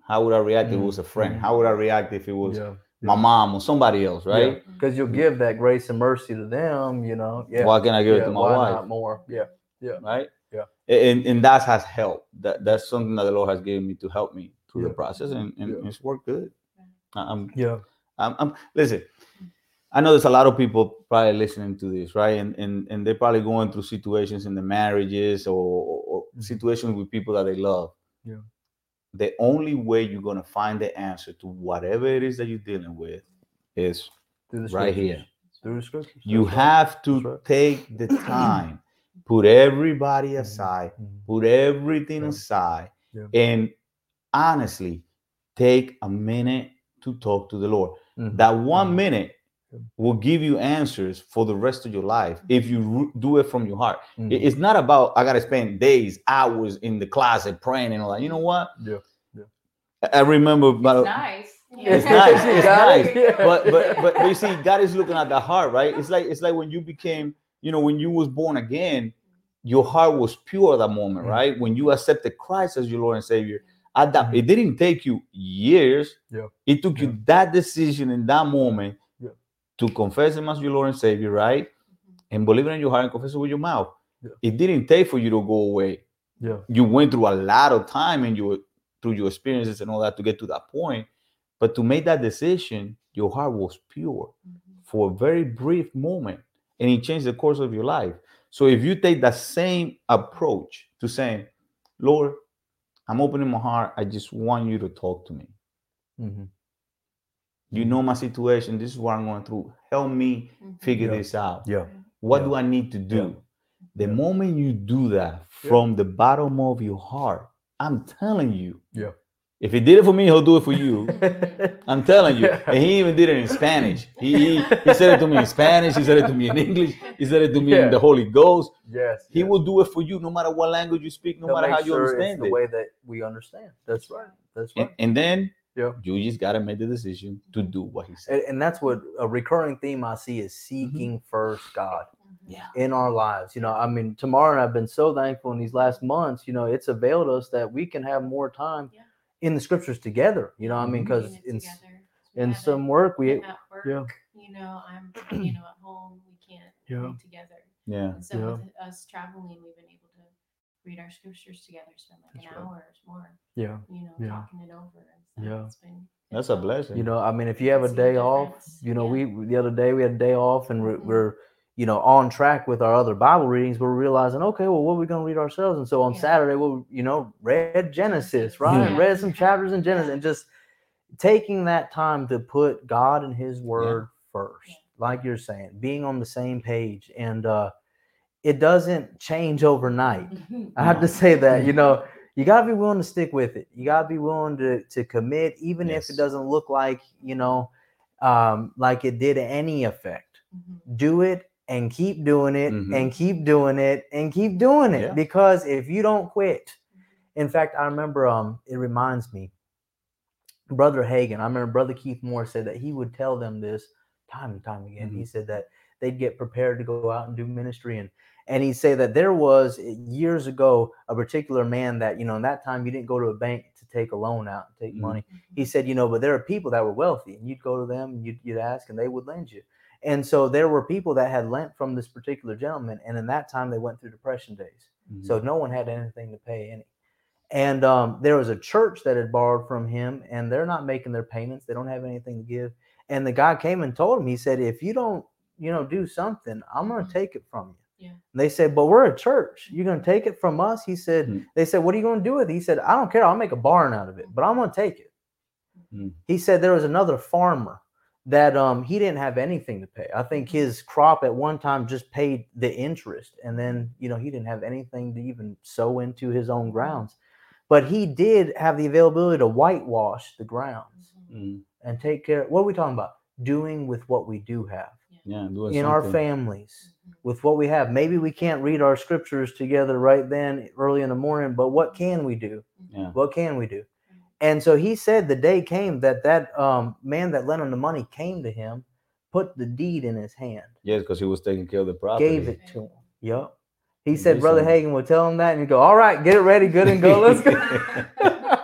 Speaker 2: How would I react if it was a friend? How would I react if it was
Speaker 1: yeah.
Speaker 2: My mom or somebody else, right?
Speaker 1: Because you'll give that grace and mercy to them, you know. Yeah.
Speaker 2: Why can't I give it to my
Speaker 1: why
Speaker 2: wife?
Speaker 1: not more? Yeah. Yeah.
Speaker 2: Right?
Speaker 1: Yeah.
Speaker 2: And and that has helped. That that's something that the Lord has given me to help me through the process, and, and
Speaker 1: Yeah.
Speaker 2: it's worked good. I'm
Speaker 1: Yeah.
Speaker 2: I'm, I'm listen. I know there's a lot of people probably listening to this, right? And and and they're probably going through situations in the marriages or, or, or
Speaker 1: Mhm.
Speaker 2: situations with people that they love.
Speaker 1: Yeah.
Speaker 2: The only way you're gonna find the answer to whatever it is that you're dealing with is right here.
Speaker 1: Through the scriptures.
Speaker 2: You
Speaker 1: That's right.
Speaker 2: have to
Speaker 1: right.
Speaker 2: take the time, put everybody aside,
Speaker 1: Mhm.
Speaker 2: put everything
Speaker 1: Yeah.
Speaker 2: aside,
Speaker 1: Yeah.
Speaker 2: and honestly take a minute to talk to the Lord.
Speaker 1: Mhm.
Speaker 2: That one
Speaker 1: Mhm.
Speaker 2: minute. Will give you answers for the rest of your life if you ru- do it from your heart. It-
Speaker 1: Mhm.
Speaker 2: It's not about I gotta spend days, hours in the closet praying and all that. You know what?
Speaker 1: Yeah.
Speaker 2: I- I remember about
Speaker 3: It's nice.
Speaker 2: It's nice, it's nice,
Speaker 1: Yeah.
Speaker 2: but but but but you see, God is looking at the heart, right? It's like it's like when you became, you know, when you was born again, your heart was pure at that moment,
Speaker 1: Mhm.
Speaker 2: right? When you accepted Christ as your Lord and Savior, at that
Speaker 1: Mhm.
Speaker 2: it didn't take you years.
Speaker 1: Yeah.
Speaker 2: It took you that decision in that moment
Speaker 1: Yeah.
Speaker 2: To confess Him as your Lord and Savior, right? And believe it in your heart and confess it with your mouth.
Speaker 1: Yeah.
Speaker 2: It didn't take for you to go away.
Speaker 1: Yeah.
Speaker 2: You went through a lot of time and you through your experiences and all that to get to that point. But to make that decision, your heart was pure for a very brief moment and it changed the course of your life. So if you take that same approach to saying, Lord, I'm opening my heart, I just want you to talk to me.
Speaker 1: Mhm.
Speaker 2: You know my situation, this is what I'm going through. Help me mm-hmm. figure
Speaker 1: Yeah.
Speaker 2: this out.
Speaker 1: Yeah.
Speaker 2: What
Speaker 1: Yeah.
Speaker 2: do I need to do?
Speaker 1: Yeah.
Speaker 2: The
Speaker 1: Yeah.
Speaker 2: moment you do that
Speaker 1: Yeah.
Speaker 2: from the bottom of your heart, I'm telling you,
Speaker 1: Yeah.
Speaker 2: if he did it for me, he'll do it for you. I'm telling you. And he even did it in Spanish. He, he, he said it to me in Spanish. He said it to me in English. He said it to me
Speaker 1: Yeah.
Speaker 2: in the Holy Ghost.
Speaker 1: yes.
Speaker 2: He
Speaker 1: yes.
Speaker 2: will do it for you no matter what language you speak, no
Speaker 1: He'll
Speaker 2: matter
Speaker 1: make
Speaker 2: how you
Speaker 1: sure it's
Speaker 2: understand
Speaker 1: the way that we understand. That's right. That's
Speaker 2: And,
Speaker 1: right.
Speaker 2: and then
Speaker 1: Yeah.
Speaker 2: you just got to make the decision to do what he said.
Speaker 1: And, and that's what a recurring theme I see is mm-hmm. seeking first God
Speaker 2: Yeah.
Speaker 1: in our lives. You know, I mean, Tamara I've been so thankful in these last months. You know, it's availed us that we can have more time
Speaker 4: Yeah.
Speaker 1: in the scriptures together. You know, I mean,
Speaker 2: mm-hmm.
Speaker 1: because in
Speaker 4: together.
Speaker 1: In some work we
Speaker 4: work,
Speaker 1: yeah.
Speaker 4: you know, I'm you know at home we can't
Speaker 1: Yeah.
Speaker 4: read together.
Speaker 2: Yeah.
Speaker 4: And so
Speaker 1: Yeah.
Speaker 4: with us traveling, we've been able to read our scriptures together, spend like
Speaker 1: That's
Speaker 4: an
Speaker 1: right.
Speaker 4: hour or more,
Speaker 1: yeah.
Speaker 4: you know,
Speaker 1: Yeah.
Speaker 4: talking it over. And so
Speaker 1: Yeah.
Speaker 4: it's been
Speaker 2: That's
Speaker 4: it's
Speaker 2: a blessing.
Speaker 1: You know, I mean, if you have a day off, you know,
Speaker 4: Yeah.
Speaker 1: we the other day we had a day off and we're,
Speaker 4: Mhm.
Speaker 1: we're you know on track with our other Bible readings, we're realizing, okay, well, what are we going to read ourselves? And so on
Speaker 4: Yeah.
Speaker 1: Saturday, we'll you know read Genesis, right?
Speaker 4: Yeah.
Speaker 1: Read some chapters in Genesis,
Speaker 4: Yeah.
Speaker 1: and just taking that time to put God and His Word first,
Speaker 4: Yeah.
Speaker 1: like you're saying, being on the same page, and uh, it doesn't change overnight. I have to say that, you know, you gotta be willing to stick with it. You gotta be willing to to commit, even if it doesn't look like, you know, um, like it did any effect. Do it and keep doing it
Speaker 2: Mhm.
Speaker 1: and keep doing it and keep doing it.
Speaker 2: Yeah.
Speaker 1: Because if you don't quit, in fact, I remember um it reminds me, Brother Hagin, I remember Brother Keith Moore said that he would tell them this time and time again. He said that they'd get prepared to go out and do ministry and and he'd say that there was eh, years ago a particular man that you know in that time you didn't go to a bank to take a loan out and take
Speaker 2: Mhm.
Speaker 1: money he said you know but there are people that were wealthy and you'd go to them and you'd, you'd ask and they would lend you. And so there were people that had lent from this particular gentleman and in that time they went through depression days.
Speaker 2: Mhm.
Speaker 1: so no one had anything to pay any. And um, there was a church that had borrowed from him and they're not making their payments. They don't have anything to give. And the guy came and told him he said if you don't you know do something i'm going to take it from you
Speaker 4: Yeah.
Speaker 1: and they said but we're a church you're going to take it from us he said
Speaker 2: Mhm.
Speaker 1: they said what are you going to do with it he said i don't care i'll make a barn out of it but i'm going to take it
Speaker 2: Mhm.
Speaker 1: he said there was another farmer that um he didn't have anything to pay i think his crop at one time just paid the interest and then you know he didn't have anything to even sow into his own grounds but he did have the availability to whitewash the grounds.
Speaker 4: Mhm.
Speaker 1: and take care what are we talking about doing with what we do have
Speaker 2: Yeah. doing
Speaker 1: in our families
Speaker 4: Mhm.
Speaker 1: with what we have maybe we can't read our scriptures together right then early in the morning but what can we do
Speaker 2: Yeah.
Speaker 1: what can we do and so he said the day came that that um, man that lent him the money came to him put the deed in his hand
Speaker 2: Yes, because he was taking care of the property.
Speaker 1: gave it to him yep he
Speaker 2: Do
Speaker 1: said brother
Speaker 2: something.
Speaker 1: Hagin would tell him that and he'd go all right get it ready good and go let's go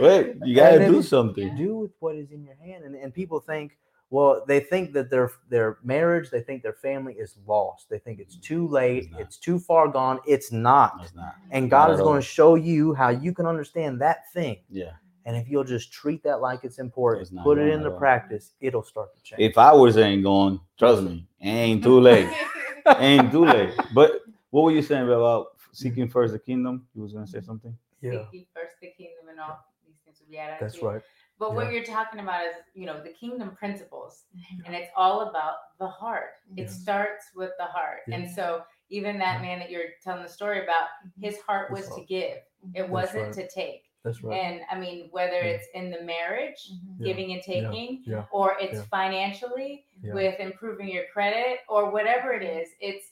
Speaker 2: Wait, you gotta do something.
Speaker 1: do with what is in your hand and, and people think well they think that their their marriage they think their family is lost they think it's mm, too late
Speaker 2: not.
Speaker 1: it's too far gone it's not
Speaker 2: It's not.
Speaker 1: and god
Speaker 2: Not
Speaker 1: is going to show you how you can understand that thing
Speaker 2: Yeah.
Speaker 1: and if you'll just treat that like it's important
Speaker 2: It's
Speaker 1: put it
Speaker 2: wrong
Speaker 1: into practice it'll start to change
Speaker 2: If i was ain't going, trust me, ain't too late. ain't too late. But what were you saying about mm. seeking first the kingdom? You was gonna say something.
Speaker 1: yeah
Speaker 3: Seek ye first the kingdom and all these things will be added
Speaker 1: that's
Speaker 3: unto you.
Speaker 1: right
Speaker 3: But what you're talking about is, you know, the kingdom principles, and it's all about the heart. It starts with the heart. And so, even that
Speaker 1: Yeah.
Speaker 3: man that you're telling the story about, mm-hmm. his heart
Speaker 1: His
Speaker 3: was to give. Mm-hmm. It wasn't to take.
Speaker 1: that's right
Speaker 3: And I mean, whether
Speaker 1: Yeah.
Speaker 3: it's in the marriage, mm-hmm.
Speaker 1: Yeah.
Speaker 3: giving and taking,
Speaker 1: yeah
Speaker 3: or it's
Speaker 1: Yeah.
Speaker 3: financially
Speaker 1: Yeah.
Speaker 3: with improving your credit, or whatever it is, it's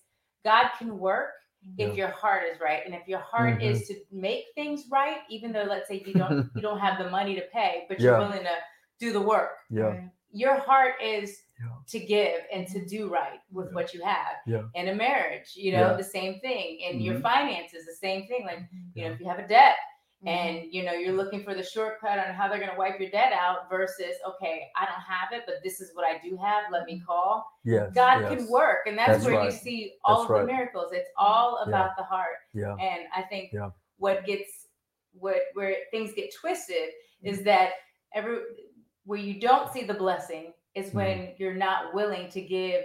Speaker 3: God can work if your heart is right and if your heart
Speaker 1: Mhm.
Speaker 3: is to make things right even though let's say you don't you don't have the money to pay but you're
Speaker 1: Yeah.
Speaker 3: willing to do the work
Speaker 1: yeah
Speaker 3: your heart is
Speaker 1: Yeah.
Speaker 3: to give and to do right with
Speaker 1: Yeah.
Speaker 3: what you have
Speaker 1: Yeah.
Speaker 3: in a marriage you know
Speaker 1: Yeah.
Speaker 3: the same thing in your
Speaker 1: Mhm.
Speaker 3: finances the same thing like you know if you have a debt
Speaker 4: Mm-hmm.
Speaker 3: and you know you're looking for the shortcut on how they're going to wipe your debt out versus okay i don't have it but this is what i do have let me call
Speaker 1: yes
Speaker 3: god
Speaker 1: yes.
Speaker 3: can work and that's,
Speaker 1: That's
Speaker 3: where you see all
Speaker 1: That's
Speaker 3: of
Speaker 1: right.
Speaker 3: the miracles it's all
Speaker 1: Yeah.
Speaker 3: about the heart
Speaker 1: yeah
Speaker 3: and I think
Speaker 1: Yeah.
Speaker 3: what gets what where things get twisted
Speaker 1: Mm-hmm.
Speaker 3: is that every where you don't see the blessing is
Speaker 1: Mm-hmm.
Speaker 3: when you're not willing to give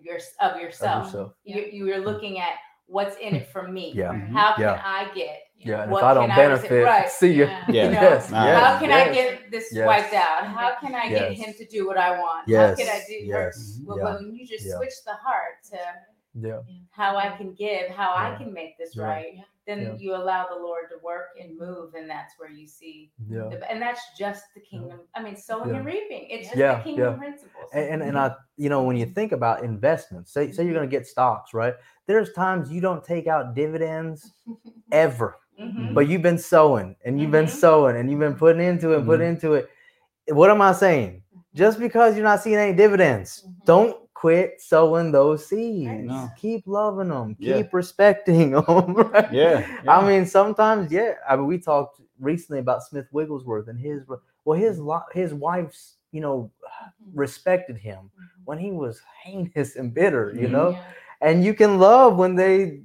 Speaker 3: your of yourself.
Speaker 1: yourself.
Speaker 3: You you're looking at what's in it for me.
Speaker 1: yeah.
Speaker 3: How can
Speaker 1: Yeah.
Speaker 3: I get?
Speaker 1: Yeah and if i don't
Speaker 3: can I receive?
Speaker 1: benefit
Speaker 3: Right.
Speaker 1: see you
Speaker 4: Yeah.
Speaker 2: Yeah.
Speaker 3: You know,
Speaker 1: yes,
Speaker 2: Nah.
Speaker 1: yes,
Speaker 3: How can I get this
Speaker 1: Yes.
Speaker 3: wiped out? How can I get him to do what I want?
Speaker 1: yes
Speaker 3: How can I do
Speaker 1: yes mm-hmm.
Speaker 3: Well,
Speaker 1: yeah
Speaker 3: when you just
Speaker 1: Yeah.
Speaker 3: switch the heart to
Speaker 1: yeah
Speaker 3: how I can give, how I can make this
Speaker 1: Yeah.
Speaker 3: right, then
Speaker 1: Yeah.
Speaker 3: you allow the Lord to work and move, and that's where you see,
Speaker 1: yeah
Speaker 3: the, and that's just the kingdom. I mean, sowing
Speaker 1: Yeah.
Speaker 3: and reaping. It's just
Speaker 1: Yeah,
Speaker 3: the kingdom
Speaker 1: yeah.
Speaker 3: principles.
Speaker 1: and, and and mm-hmm. I, you know, when you think about investments, say say you're going to mm-hmm. get stocks, right? There's times you don't take out dividends ever,
Speaker 3: Mhm.
Speaker 1: but you've been sowing and you've been
Speaker 3: Mhm.
Speaker 1: sowing and you've been putting into it, putting into it. What am I saying? Just because you're not seeing any dividends,
Speaker 4: Mhm.
Speaker 1: don't quit sowing those seeds.
Speaker 2: No.
Speaker 1: Keep loving them.
Speaker 2: Yeah.
Speaker 1: Keep respecting them. Right?
Speaker 2: Yeah,
Speaker 1: I mean, sometimes, yeah. I mean, we talked recently about Smith Wigglesworth and his well, his his wife's, you know, respected him when he was heinous and bitter, you know.
Speaker 4: Yeah.
Speaker 1: And you can love when they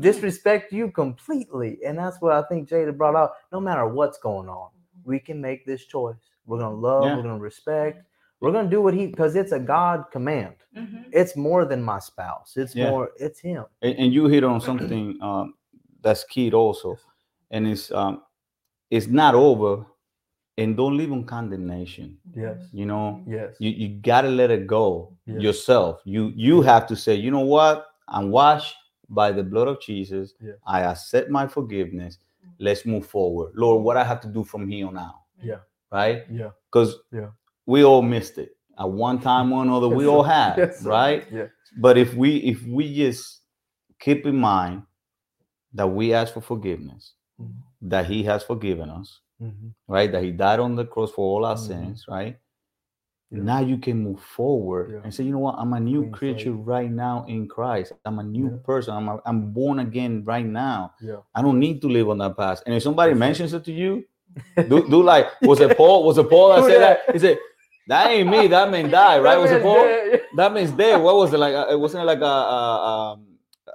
Speaker 1: disrespect you completely, and that's what I think Jada brought out. No matter what's going on, we can make this choice. We're gonna love.
Speaker 2: Yeah.
Speaker 1: We're gonna respect. We're gonna do what he because it's a God command.
Speaker 3: Mhm.
Speaker 1: It's more than my spouse. It's
Speaker 2: Yeah.
Speaker 1: more. It's him.
Speaker 2: and, and you hit on something um, that's key also, and it's um, it's not over, and don't live on condemnation.
Speaker 1: Yes.
Speaker 2: You know,
Speaker 1: Yes.
Speaker 2: you you gotta let it go
Speaker 1: Yeah.
Speaker 2: yourself. You you have to say, you know what? I'm washed by the blood of Jesus.
Speaker 1: Yeah.
Speaker 2: I accept my forgiveness. Let's move forward, Lord. What I have to do from here on out,
Speaker 1: Yeah.
Speaker 2: right?
Speaker 1: Yeah.
Speaker 2: Because
Speaker 1: Yeah.
Speaker 2: we all missed it at one time or another. We
Speaker 1: Yes,
Speaker 2: all have,
Speaker 1: Yes,
Speaker 2: right?
Speaker 1: Yeah.
Speaker 2: But if we if we just keep in mind that we ask for forgiveness,
Speaker 1: Mhm.
Speaker 2: that He has forgiven us,
Speaker 1: Mhm.
Speaker 2: right? That He died on the cross for all our
Speaker 1: Mhm.
Speaker 2: sins, right?
Speaker 1: Yeah.
Speaker 2: Now you can move forward
Speaker 1: Yeah.
Speaker 2: and say, you know what? I'm a new creature right now in Christ. I'm a new
Speaker 1: Yeah.
Speaker 2: person. I'm a, I'm born again right now.
Speaker 1: Yeah.
Speaker 2: I don't need to live on that past. And if somebody
Speaker 1: That's right.
Speaker 2: mentions it to you, do, do like was it Paul? Was it Paul that said
Speaker 1: that?
Speaker 2: He said, "That ain't me. That man died, right?
Speaker 1: That
Speaker 2: Was it Paul?
Speaker 1: dead.
Speaker 2: That means dead. What was it like? Uh, It wasn't like a a, um,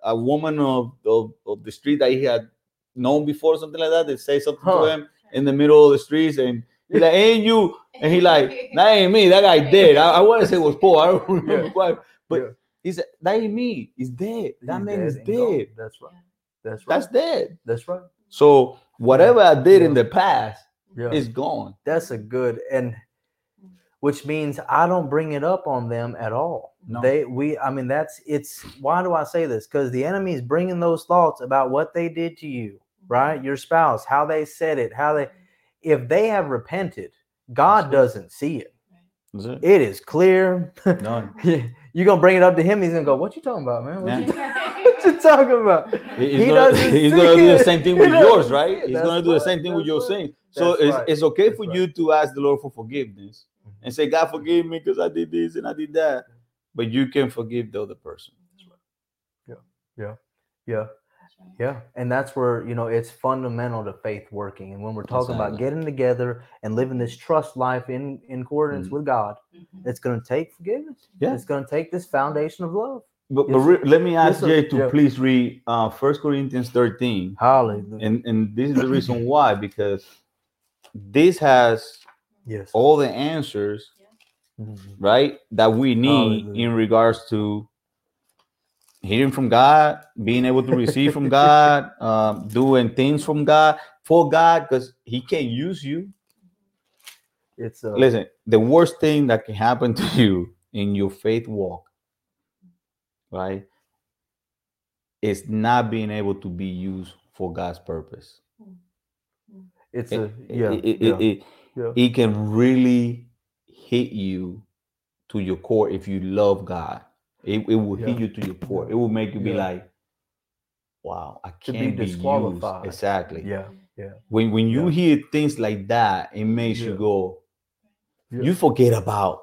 Speaker 2: a woman of, of of the street that he had known before, something like that. They say something
Speaker 1: Huh.
Speaker 2: to him in the middle of the streets, and he like, "Ain't you?" And he like, "That ain't me. That guy dead." I, I want to say it was Paul. I don't remember
Speaker 1: Yeah.
Speaker 2: quite, but
Speaker 1: Yeah.
Speaker 2: he said, "That ain't me. He's dead. That
Speaker 1: He's
Speaker 2: man is
Speaker 1: and gone.
Speaker 2: dead.
Speaker 1: That's right. That's right.
Speaker 2: That's dead."
Speaker 1: That's right.
Speaker 2: So whatever I did in the past
Speaker 1: Yeah.
Speaker 2: is gone.
Speaker 1: That's a good and mm. which means I don't bring it up on them at all.
Speaker 2: No.
Speaker 1: They we I mean that's it's why do I say this? Because the enemy is bringing those thoughts about what they did to you, right? Mm-hmm. Your spouse, how they said it, how they if they have repented, God doesn't see it.
Speaker 2: It.
Speaker 1: It is clear.
Speaker 2: Done.
Speaker 1: You're gonna bring it up to him. He's gonna go, "What you talking about, man? What,
Speaker 2: Yeah.
Speaker 1: you, what you talking about?"
Speaker 2: He's,
Speaker 1: He
Speaker 2: gonna,
Speaker 1: doesn't
Speaker 2: he's
Speaker 1: see
Speaker 2: gonna do the same thing with yours, right? He's
Speaker 1: That's
Speaker 2: gonna do the same thing with your
Speaker 1: right.
Speaker 2: sins. So
Speaker 1: That's
Speaker 2: it's,
Speaker 1: right.
Speaker 2: it's okay
Speaker 1: That's
Speaker 2: for
Speaker 1: right.
Speaker 2: you to ask the Lord for forgiveness
Speaker 1: Mm-hmm.
Speaker 2: and say, God forgive me because I did this and I did that. But you can forgive the other person.
Speaker 1: Yeah, yeah. Yeah, and that's where you know it's fundamental to faith working. And when we're talking about getting together and living this trust life in in accordance
Speaker 2: Mhm.
Speaker 1: with God,
Speaker 3: Mhm.
Speaker 1: it's going to take forgiveness.
Speaker 2: Yeah.
Speaker 1: it's going to take this foundation of love.
Speaker 2: But, but re- let me ask. Jay to
Speaker 1: Yeah.
Speaker 2: please read uh First Corinthians 13.
Speaker 1: Hallelujah.
Speaker 2: And and this is the reason why, because this has
Speaker 1: yes.
Speaker 2: all the answers,
Speaker 1: Mhm.
Speaker 2: right, that we need
Speaker 1: Hallelujah.
Speaker 2: in regards to hearing from God, being able to receive from God, um, doing things from God for God, because He can't use you.
Speaker 1: It's uh,
Speaker 2: Listen, the worst thing that can happen to you in your faith walk, right, is not being able to be used for God's purpose.
Speaker 1: it's
Speaker 2: It,
Speaker 1: a yeah,
Speaker 2: it, it,
Speaker 1: yeah,
Speaker 2: it-
Speaker 1: yeah.
Speaker 2: it can really hit you to your core if you love God. It, it will hit you to your core. It will make you be
Speaker 1: Yeah.
Speaker 2: like, wow, I can't be,
Speaker 1: disqualified.
Speaker 2: used. Exactly.
Speaker 1: yeah, yeah.
Speaker 2: When when you
Speaker 1: Yeah.
Speaker 2: hear things like that, it makes you go,
Speaker 1: Yeah.
Speaker 2: you forget about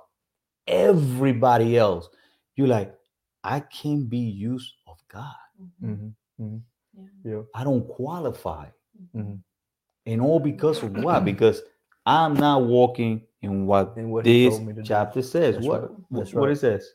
Speaker 2: everybody else. You're like, I can be used of God.
Speaker 1: Mhm, mhm.
Speaker 4: Yeah.
Speaker 1: Yeah.
Speaker 2: I don't qualify.
Speaker 1: Mhm.
Speaker 2: And all because of what? Because I'm not walking in what
Speaker 1: And what
Speaker 2: this
Speaker 1: told me to do.
Speaker 2: chapter says.
Speaker 1: That's
Speaker 2: what
Speaker 1: right.
Speaker 2: what-
Speaker 1: That's
Speaker 2: what
Speaker 1: right.
Speaker 2: it says?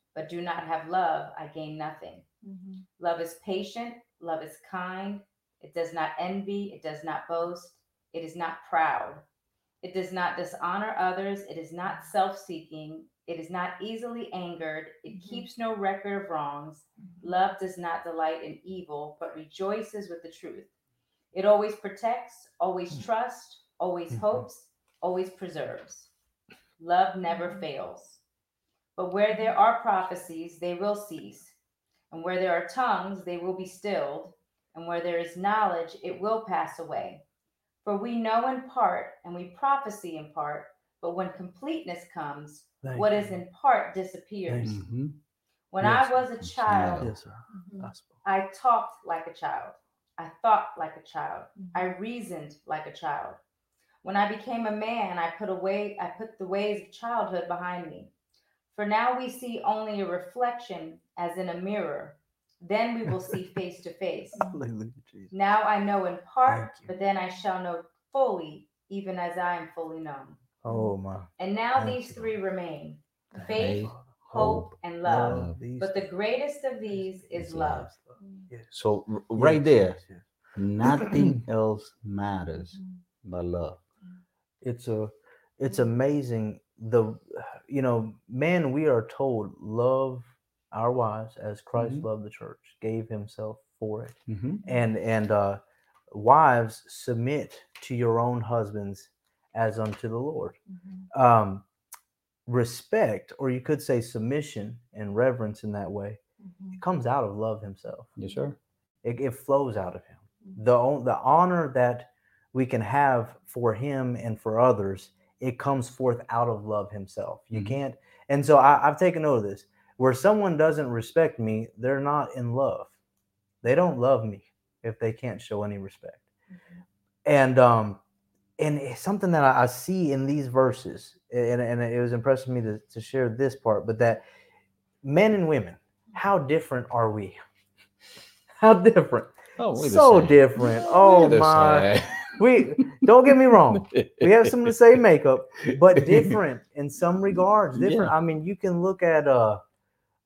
Speaker 3: but do not have love, I gain nothing. Love is patient, love is kind, it does not envy, it does not boast, it is not proud, it does not dishonor others, it is not self seeking, it is not easily angered, it
Speaker 4: Mhm.
Speaker 3: keeps no record of wrongs. Love does not delight in evil, but rejoices with the truth. It always protects, always trusts, always
Speaker 1: Mhm.
Speaker 3: hopes, always preserves. Love never fails. But where there are prophecies, they will cease. And where there are tongues, they will be stilled. And where there is knowledge, it will pass away. For we know in part, and we prophesy in part, but when completeness comes,
Speaker 1: Thank
Speaker 3: what
Speaker 1: you.
Speaker 3: is in part disappears.
Speaker 1: Thank
Speaker 2: Mhm.
Speaker 3: When
Speaker 1: Yes,
Speaker 3: I was a child,
Speaker 1: Yes.
Speaker 4: Mm-hmm.
Speaker 3: I talked like a child. I thought like a child. I reasoned like a child. When I became a man, I put away I put the ways of childhood behind me. For now we see only a reflection as in a mirror. Then we will see face to face. Now I know in part, but then I shall know fully, even as I am fully known.
Speaker 1: Oh my.
Speaker 3: And now
Speaker 1: Thank
Speaker 3: these
Speaker 1: you,
Speaker 3: three remain
Speaker 1: Thank
Speaker 3: faith,
Speaker 1: you.
Speaker 3: hope, and love.
Speaker 2: love.
Speaker 3: But the greatest of these is
Speaker 2: is
Speaker 3: love.
Speaker 1: Yes.
Speaker 2: So right
Speaker 1: Yes,
Speaker 2: there,
Speaker 1: yes, yes.
Speaker 2: nothing else matters mm. but love. Mm.
Speaker 1: it's a it's mm. amazing the you know man we are told love our wives as christ
Speaker 2: Mhm.
Speaker 1: loved the church gave himself for it.
Speaker 2: Mhm.
Speaker 1: and and uh wives submit to your own husbands as unto the lord. Um respect or you could say submission and reverence in that way it comes out of love himself.
Speaker 2: Yes, sir.
Speaker 1: it, it flows out of him. The the honor that we can have for him and for others it comes forth out of love himself. You
Speaker 2: Mhm.
Speaker 1: can't and so I, i've taken note of this. Where someone doesn't respect me they're not in love. They don't love me if they can't show any respect. And um and it's something that I, I see in these verses and, and it was impressing me to, to share this part but that men and women how different are we? How different?
Speaker 2: Oh,
Speaker 1: so different. Oh my! We don't get me wrong. We have some of the same makeup, but different in some regards. Different.
Speaker 2: Yeah.
Speaker 1: I mean, you can look at uh,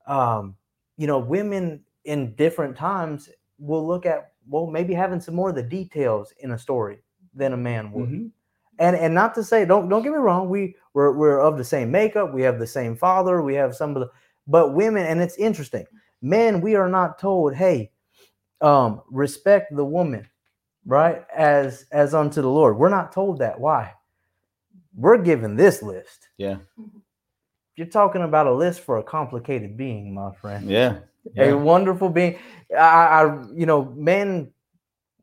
Speaker 1: um, you know, women in different times will look at well, maybe having some more of the details in a story than a man would.
Speaker 2: Mhm.
Speaker 1: And and not to say don't don't get me wrong. We we're we're of the same makeup. We have the same father. We have some of the, but women, and it's interesting. Men, we are not told, hey, um, respect the woman, right? As as unto the Lord. We're not told that. Why? We're given this list.
Speaker 2: Yeah.
Speaker 1: You're talking about a list for a complicated being, my friend.
Speaker 2: Yeah.
Speaker 1: A wonderful being. I, I you know, men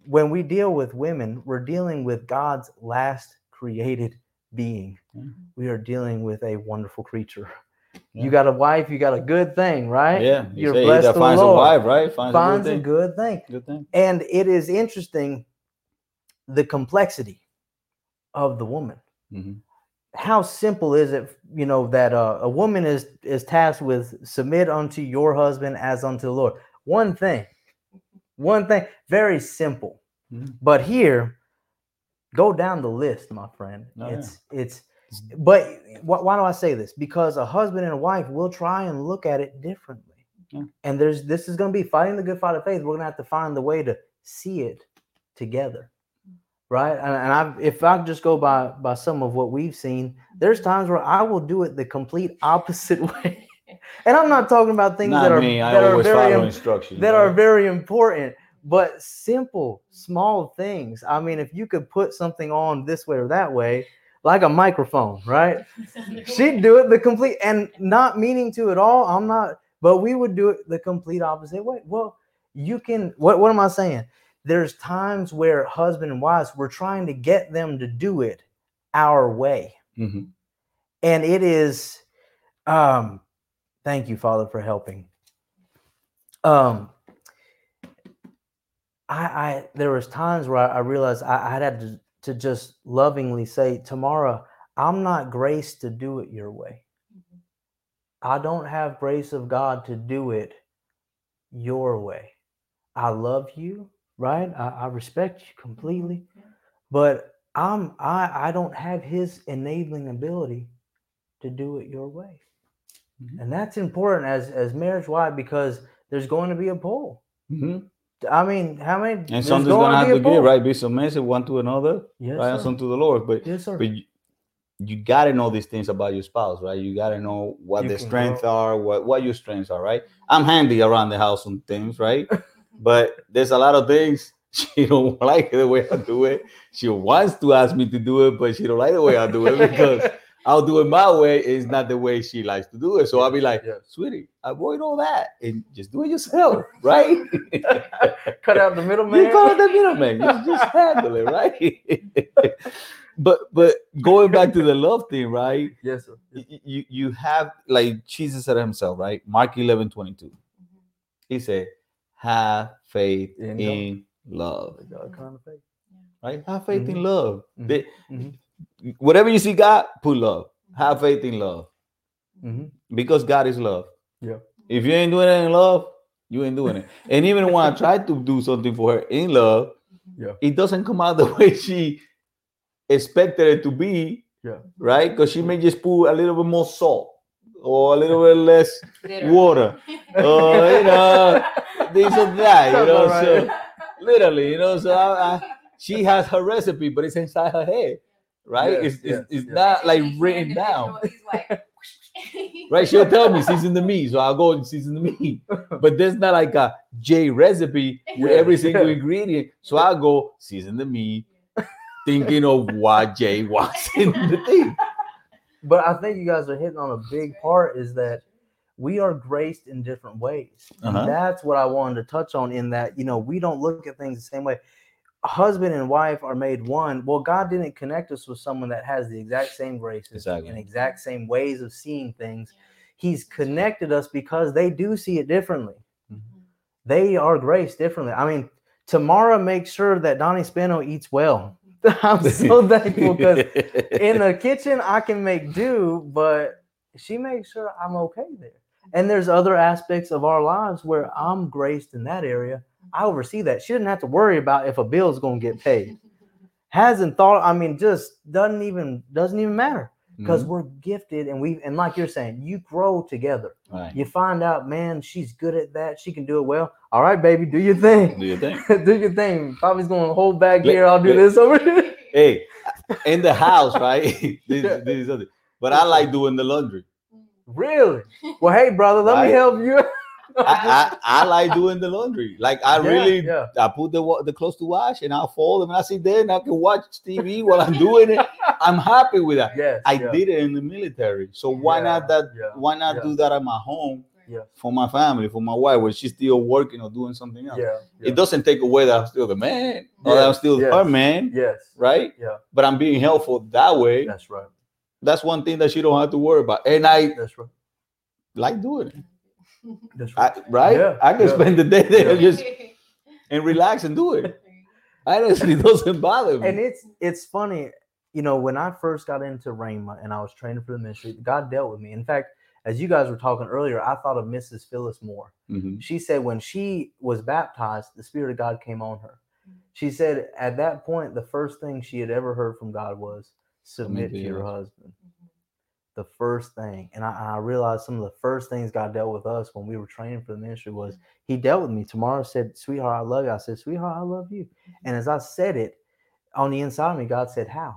Speaker 1: when we deal with women, we're dealing with God's last created being.
Speaker 2: Yeah.
Speaker 1: We are dealing with a wonderful creature.
Speaker 2: Yeah.
Speaker 1: You got a wife, you got a good thing, right?
Speaker 2: Yeah, you
Speaker 1: You're
Speaker 2: say
Speaker 1: blessed
Speaker 2: that
Speaker 1: of the
Speaker 2: a
Speaker 1: Lord.
Speaker 2: wife, right? Finds,
Speaker 1: Finds
Speaker 2: a
Speaker 1: a
Speaker 2: good
Speaker 1: good thing.
Speaker 2: thing. Good thing.
Speaker 1: And it is interesting the complexity of the woman.
Speaker 2: Mhm.
Speaker 1: How simple is it, you know, that uh, a woman is is tasked with submit unto your husband as unto the Lord. One thing, one thing, very simple.
Speaker 2: Mhm.
Speaker 1: But here, go down the list, my friend.
Speaker 2: Oh, yeah.
Speaker 1: it's it's. But why, why do I say this? Because a husband and a wife will try and look at it differently.
Speaker 2: Yeah.
Speaker 1: And there's this is going to be fighting the good fight of faith. We're going to have to find the way to see it together right? And, and i if i just go by by some of what we've seen there's mm-hmm. times where i will do it the complete opposite way. And i'm not talking about things
Speaker 2: Not
Speaker 1: that are
Speaker 2: me. I
Speaker 1: that are very im- that are very important but simple small things. I mean if you could put something on this way or that way like a microphone right? She'd do it the complete and not meaning to at all i'm not but we would do it the complete opposite way. Well you can what, what am i saying there's times where husband and wives we're trying to get them to do it our way.
Speaker 2: Mhm.
Speaker 1: and it is um thank you father for helping. Um i i there was times where i, I realized I, I had to, to just lovingly say tomorrow i'm not graced to do it your way. I don't have grace of god to do it your way. I love you right i, I respect you completely but i'm i i don't have his enabling ability to do it your way
Speaker 2: Mhm.
Speaker 1: and that's important as as marriage why because there's going to be a pull
Speaker 2: Mhm.
Speaker 1: i mean how many
Speaker 2: And something's gonna have
Speaker 1: be a
Speaker 2: to give, right? Be submissive one to another,
Speaker 1: yes
Speaker 2: right? And
Speaker 1: sir.
Speaker 2: some to the Lord. But
Speaker 1: yes sir
Speaker 2: but you, you got to know these things about your spouse, right? You got to know what
Speaker 1: You
Speaker 2: their strengths are, what what your strengths are, right? I'm handy around the house on things, right? but there's a lot of things she don't like the way I do it. She wants to ask me to do it, but she don't like the way I do it because I'll do it my way. It's not the way she likes to do it. So I'll be like,
Speaker 1: Yeah.
Speaker 2: sweetie, avoid all that and just do it yourself, right?
Speaker 1: cut out the middleman.
Speaker 2: You
Speaker 1: middleman
Speaker 2: call the middleman. You just handle it, right? but but going back to the love thing, right?
Speaker 1: yes sir
Speaker 2: You you have like Jesus said himself, right? Mark 11, 22. Mm-hmm. He said, have faith
Speaker 1: In
Speaker 2: in, love.
Speaker 1: God kind of faith.
Speaker 2: Right? Have faith in
Speaker 1: Mhm.
Speaker 2: love.
Speaker 1: Mhm.
Speaker 2: They-
Speaker 1: Mhm.
Speaker 2: Whatever you see God, put love. Have faith in love.
Speaker 1: Mhm.
Speaker 2: Because God is love.
Speaker 1: Yeah.
Speaker 2: If you ain't doing it in love, you ain't doing it. And even when I try to do something for her in love,
Speaker 1: Yeah.
Speaker 2: it doesn't come out the way she expected it to be,
Speaker 1: Yeah.
Speaker 2: right? Because she may just put a little bit more salt or a little bit less water, or you know, this or that, you
Speaker 1: Sounds
Speaker 2: know.
Speaker 1: alright.
Speaker 2: So literally, you know, so I, I, she has her recipe, but it's inside her head, right?
Speaker 1: Yes,
Speaker 2: it's it's,
Speaker 1: yes,
Speaker 2: it's
Speaker 1: yes.
Speaker 2: not like written down. Right, she'll tell me season the meat, so I'll go and season the meat. But there's not like a J recipe with every single ingredient. So I'll go season the meat, thinking of what Jay wants in the thing.
Speaker 1: But I think you guys are hitting on a big part is that we are graced in different ways.
Speaker 2: Uh-huh.
Speaker 1: That's what I wanted to touch on in that, you know, we don't look at things the same way. Husband and wife are made one. Well, God didn't connect us with someone that has the exact same graces
Speaker 2: Exactly.
Speaker 1: and exact same ways of seeing things. He's connected us because they do see it differently.
Speaker 2: Mhm.
Speaker 1: They are graced differently. I mean, Tamara makes sure that Donnie Spano eats well. I'm so thankful because in the kitchen I can make do, but she makes sure I'm okay there. And there's other aspects of our lives where I'm graced in that area. I oversee that. She doesn't have to worry about if a bill's gonna get paid. Hasn't thought, I mean, just doesn't even doesn't even matter because
Speaker 2: Mhm.
Speaker 1: we're gifted and we and like you're saying, you grow together.
Speaker 2: Right.
Speaker 1: You find out, man, she's good at that. She can do it well. All right, baby, do your thing.
Speaker 2: Do you think?
Speaker 1: do your thing. Bobby's gonna hold back
Speaker 2: Let-
Speaker 1: here. I'll do
Speaker 2: let-
Speaker 1: this over here.
Speaker 2: Hey, in the house, right? this,
Speaker 1: Yeah.
Speaker 2: this is other. But I like doing the laundry.
Speaker 1: Really? Well, hey, brother, let me help you.
Speaker 2: I, I, I like doing the laundry. Like I
Speaker 1: Yeah,
Speaker 2: really,
Speaker 1: yeah.
Speaker 2: I put the the clothes to wash and I'll fold them and I sit there and I can watch TV while I'm doing it. I'm happy with that.
Speaker 1: Yes.
Speaker 2: I
Speaker 1: yeah.
Speaker 2: did it in the military, so why not that? Why not do that at my home?
Speaker 1: Yeah.
Speaker 2: for my family, for my wife, when she's still working or doing something else.
Speaker 1: Yeah.
Speaker 2: It doesn't take away that I'm still the man or that I'm still
Speaker 1: yes.
Speaker 2: her man,
Speaker 1: Yes.
Speaker 2: right?
Speaker 1: Yeah.
Speaker 2: But I'm being helpful that way.
Speaker 1: That's right.
Speaker 2: That's one thing that she don't have to worry about. And I
Speaker 1: That's right.
Speaker 2: like doing it.
Speaker 1: That's
Speaker 2: I,
Speaker 1: right.
Speaker 2: right?
Speaker 1: Yeah,
Speaker 2: I can
Speaker 1: yeah.
Speaker 2: spend the day there
Speaker 1: Yeah.
Speaker 2: just and relax and do it. Honestly, it doesn't bother me.
Speaker 1: and it's it's funny, you know, when I first got into Rhema and I was training for the ministry, God dealt with me. In fact, as you guys were talking earlier, I thought of Mrs. Phyllis Moore.
Speaker 2: Mhm.
Speaker 1: She said when she was baptized, the Spirit of God came on her.
Speaker 4: Mhm.
Speaker 1: She said at that point, the first thing she had ever heard from God was submit
Speaker 2: to
Speaker 1: to your husband. The first thing, and I, I realized some of the first things God dealt with us when we were training for the ministry was He dealt with me. Tamara said, "Sweetheart, I love you." I said, "Sweetheart, I love you." And as I said it, on the inside of me, God said, "How?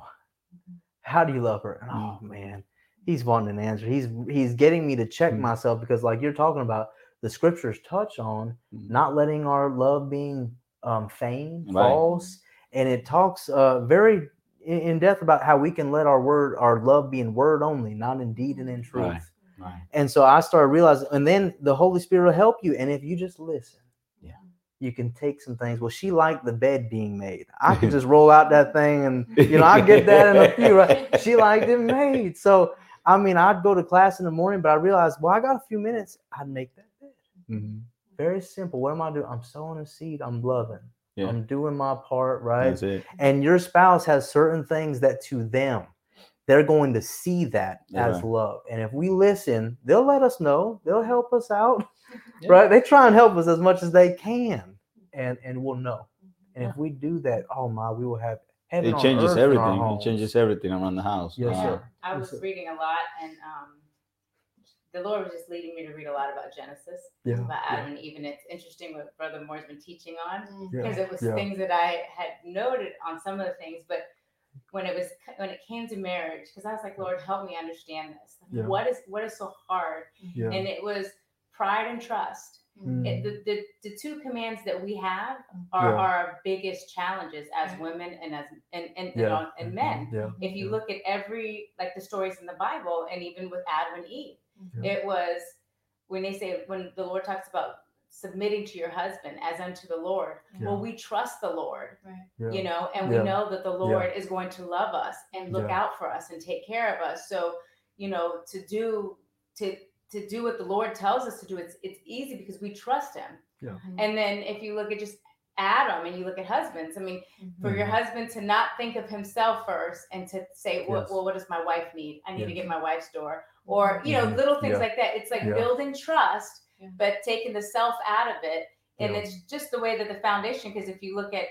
Speaker 1: How do you love her?" And oh man, He's wanting an answer. He's He's getting me to check
Speaker 2: Mm.
Speaker 1: myself because, like you're talking about, the scriptures touch on
Speaker 2: Mhm.
Speaker 1: not letting our love being um, feigned,
Speaker 2: Right.
Speaker 1: false, and it talks uh, very in, in depth about how we can let our word, our love, be in word only, not in deed and in truth.
Speaker 2: Right. Right.
Speaker 1: And so I started realizing, and then the Holy Spirit will help you. And if you just listen,
Speaker 2: Yeah.
Speaker 1: you can take some things. Well, she liked the bed being made. I could just roll out that thing, and you know, I get that in a few. Right? She liked it made. So I mean, I'd go to class in the morning, but I realized, well, I got a few minutes. I'd make that bed.
Speaker 2: Mhm.
Speaker 1: Very simple. What am I doing? I'm sowing a seed. I'm loving.
Speaker 2: Yeah.
Speaker 1: I'm doing my part, right?
Speaker 2: That's it.
Speaker 1: and your spouse has certain things that to them they're going to see that
Speaker 2: Yeah.
Speaker 1: as love and if we listen they'll let us know they'll help us out
Speaker 2: Yeah.
Speaker 1: right they try and help us as much as they can and and we'll know and if we do that oh my we will have heaven
Speaker 2: It
Speaker 1: on
Speaker 2: changes
Speaker 1: earth in our
Speaker 2: everything. It changes everything around the house.
Speaker 1: Yes,
Speaker 2: Uh,
Speaker 1: sir.
Speaker 3: I was reading a lot, and um, the Lord was just leading me to read a lot about Genesis,
Speaker 1: yeah
Speaker 3: about
Speaker 1: yeah,
Speaker 3: Adam and Eve, and it's interesting what Brother Moore's been teaching on
Speaker 1: yeah,
Speaker 3: because it was
Speaker 1: yeah.
Speaker 3: things that I had noted on some of the things, but when it was when it came to marriage, because I was like, Lord, help me understand this. Like,
Speaker 1: Yeah.
Speaker 3: What is what is so hard?
Speaker 1: yeah.
Speaker 3: And it was pride and trust.
Speaker 1: Mm.
Speaker 3: It, the, the the two commands that we have are
Speaker 1: Yeah.
Speaker 3: our biggest challenges as women and as and and, and,
Speaker 1: Yeah.
Speaker 3: on- and men
Speaker 1: yeah
Speaker 3: if you
Speaker 1: Yeah.
Speaker 3: look at every like the stories in the bible and even with adam and eve
Speaker 1: Yeah.
Speaker 3: it was when they say when the lord talks about submitting to your husband as unto the lord well we trust the lord
Speaker 1: yeah.
Speaker 3: you know and
Speaker 1: Yeah.
Speaker 3: we know that the lord is going to love us and look
Speaker 1: Yeah.
Speaker 3: out for us and take care of us so you know to do to to do what the lord tells us to do it's it's easy because we trust him and then if you look at just adam and you look at husbands i mean for your
Speaker 1: Mhm.
Speaker 3: husband to not think of himself first and to say, well,
Speaker 1: Yes.
Speaker 3: well what does my wife need? I need to get my wife's door. Or, you know,
Speaker 1: Mhm.
Speaker 3: little things
Speaker 1: Yeah.
Speaker 3: like that. It's like
Speaker 1: Yeah.
Speaker 3: building trust,
Speaker 4: Yeah.
Speaker 3: but taking the self out of it. And
Speaker 1: Yeah.
Speaker 3: it's just the way that the foundation, because if you look at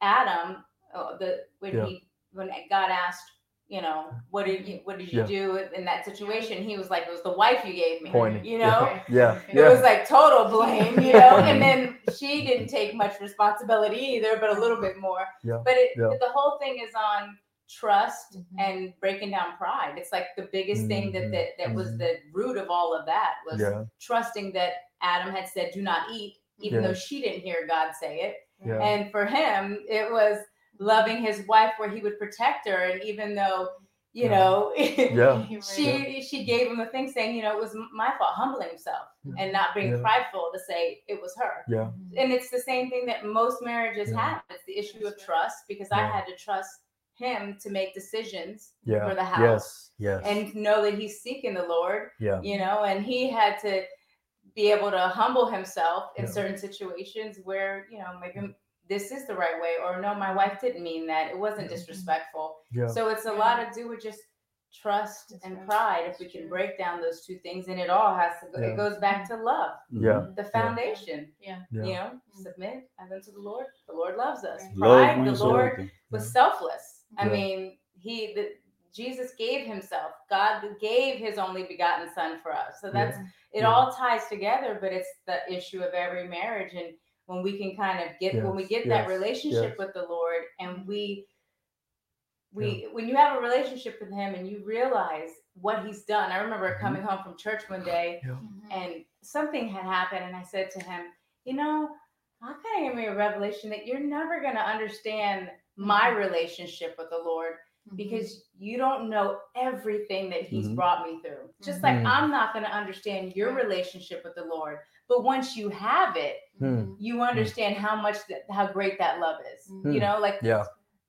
Speaker 3: Adam, uh, the when
Speaker 1: Yeah.
Speaker 3: he when God asked, you know, what did you what did you
Speaker 1: Yeah.
Speaker 3: do in that situation? He was like, it was the wife you gave me.
Speaker 1: Pointing.
Speaker 3: You know?
Speaker 4: Right.
Speaker 1: yeah
Speaker 3: It
Speaker 1: yeah
Speaker 3: was like total blame, you know, and then she didn't take much responsibility either, but a little bit more.
Speaker 1: Yeah,
Speaker 3: But it,
Speaker 1: yeah.
Speaker 3: but the whole thing is on trust
Speaker 4: Mhm.
Speaker 3: and breaking down pride. It's like the biggest thing that
Speaker 1: Mhm,
Speaker 3: that, that was
Speaker 1: mhm.
Speaker 3: the root of all of that was
Speaker 1: yeah
Speaker 3: trusting that Adam had said, "Do not eat," even
Speaker 1: Yeah.
Speaker 3: though she didn't hear God say it.
Speaker 1: Yeah.
Speaker 3: And for him, it was loving his wife where he would protect her, and even though you know. She she gave him the thing saying, you know, it was my fault, humbling himself and not being prideful to say it was her.
Speaker 1: yeah
Speaker 3: And it's the same thing that most marriages have. It's the issue of trust because I had to trust him to make decisions
Speaker 1: yeah
Speaker 3: for the house
Speaker 1: yes yes
Speaker 3: and know that he's seeking the Lord,
Speaker 1: yeah
Speaker 3: you know, and he had to be able to humble himself in
Speaker 1: Yeah.
Speaker 3: certain situations where, you know, maybe this is the right way or no, my wife didn't mean that. It wasn't
Speaker 1: Yeah.
Speaker 3: disrespectful.
Speaker 1: yeah
Speaker 3: So it's a
Speaker 4: Yeah.
Speaker 3: lot to do with just trust
Speaker 4: That's
Speaker 3: and
Speaker 4: right.
Speaker 3: pride. If we can break down those two things, and it all has to go,
Speaker 1: Yeah.
Speaker 3: it goes back to love,
Speaker 1: yeah
Speaker 3: the foundation.
Speaker 4: Yeah.
Speaker 1: yeah
Speaker 3: You know,
Speaker 4: Mm.
Speaker 3: submit as unto the Lord. The Lord loves us.
Speaker 4: Right.
Speaker 2: Love
Speaker 3: Pride, the Lord
Speaker 2: everything.
Speaker 3: was selfless. I
Speaker 1: Yeah.
Speaker 3: mean, he the Jesus gave himself. God gave his only begotten son for us. So that's it
Speaker 1: Yeah.
Speaker 3: all ties together, but it's the issue of every marriage and when we can kind of get when we
Speaker 1: Yes,
Speaker 3: get that relationship
Speaker 1: yes.
Speaker 3: with the Lord and we we when you have a relationship with him and you realize what he's done. I remember
Speaker 1: Mhm.
Speaker 3: coming home from church one day and something had happened and I said to him, you know, God kind of gave me a revelation that you're never going to understand my relationship with the Lord
Speaker 4: Mm-hmm.
Speaker 3: because you don't know everything that he's
Speaker 2: Mhm.
Speaker 3: brought me through. Just like
Speaker 1: Mhm.
Speaker 3: I'm not going to understand your relationship with the Lord, but once you have it,
Speaker 4: Mm-hmm.
Speaker 1: Hmm.
Speaker 3: you understand how much that how great that love is.
Speaker 4: Mhm.
Speaker 3: You know, like
Speaker 1: Yeah.
Speaker 3: what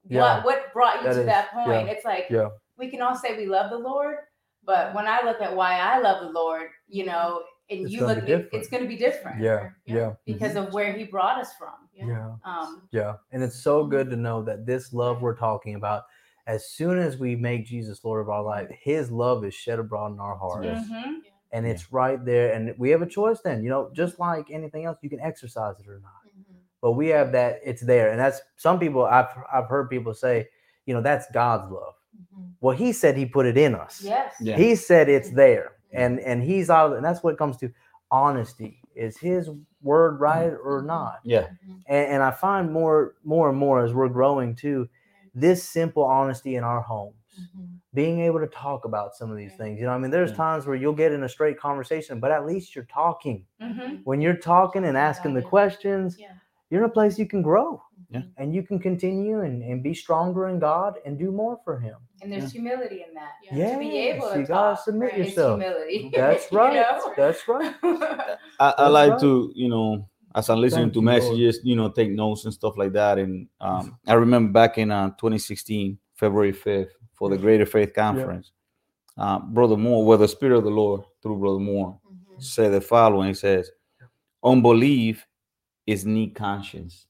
Speaker 1: Yeah.
Speaker 3: what brought you
Speaker 1: That
Speaker 3: to
Speaker 1: is-
Speaker 3: that point?
Speaker 1: yeah.
Speaker 3: It's like
Speaker 1: Yeah.
Speaker 3: we can all say we love the Lord, but when I look at why I love the Lord, you know, and
Speaker 1: It's
Speaker 3: you
Speaker 1: gonna
Speaker 3: look, it, it's going to be different
Speaker 1: Yeah. Yeah.
Speaker 3: because of where He brought us from.
Speaker 1: Yeah.
Speaker 3: Um,
Speaker 1: Yeah. And it's so good to know that this love we're talking about, as soon as we make Jesus Lord of our life, his love is shed abroad in our hearts.
Speaker 2: Yes.
Speaker 3: mhm.
Speaker 1: And it's right there. And we have a choice then, you know, just like anything else, you can exercise it or not.
Speaker 4: Mm-hmm.
Speaker 1: But we have that, it's there. And that's some people I've I've heard people say, you know, that's God's love.
Speaker 4: Mm-hmm.
Speaker 1: Well, he said he put it in us.
Speaker 3: Yes.
Speaker 2: Yeah.
Speaker 1: He said it's there. And and he's out and that's what it comes to honesty. Is his word right or
Speaker 4: Mhm.
Speaker 1: not?
Speaker 2: Yeah.
Speaker 1: and, and I find more more and more as we're growing too, this simple honesty in our homes,
Speaker 4: Mm-hmm.
Speaker 1: being able to talk about some of these things. You know, I mean, there's
Speaker 2: Yeah.
Speaker 1: times where you'll get in a straight conversation, but at least you're talking.
Speaker 3: Mhm.
Speaker 1: When you're talking and asking the questions,
Speaker 4: Yeah.
Speaker 1: you're in a place you can grow
Speaker 2: Yeah.
Speaker 1: and you can continue and, and be stronger in God and do more for Him.
Speaker 3: And there's humility in that.
Speaker 4: Yeah.
Speaker 3: To be able
Speaker 1: Yes,
Speaker 3: to
Speaker 1: you gotta
Speaker 3: talk,
Speaker 1: submit
Speaker 3: right, is
Speaker 1: yourself.
Speaker 3: humility.
Speaker 1: That's
Speaker 3: You
Speaker 1: right.
Speaker 3: know?
Speaker 1: That's right.
Speaker 2: I, I like
Speaker 1: right.
Speaker 2: to, you know, as I'm listening
Speaker 1: Thank
Speaker 2: to
Speaker 1: you, Lord.
Speaker 2: messages, you know, take notes and stuff like that. And um, I remember back in uh, 2016, February 5th, for the Greater Faith Conference, uh, Brother Moore, where the Spirit of the Lord through Brother Moore
Speaker 4: Mm-hmm.
Speaker 2: said the following: He says, "Unbelief is need conscience,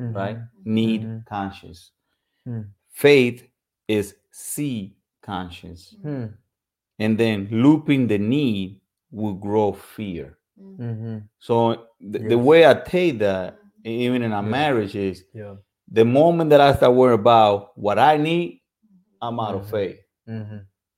Speaker 4: Mm-hmm.
Speaker 2: right? Need
Speaker 1: Mhm.
Speaker 2: conscience.
Speaker 1: Hmm.
Speaker 2: Faith is see conscience,
Speaker 1: Hmm.
Speaker 2: and then looping the need will grow fear."
Speaker 1: hmm
Speaker 2: So the, the way I take that, e- even in our
Speaker 1: Yeah.
Speaker 2: marriage, is
Speaker 1: Yeah.
Speaker 2: the moment that I start worrying about what I need, I'm out of faith.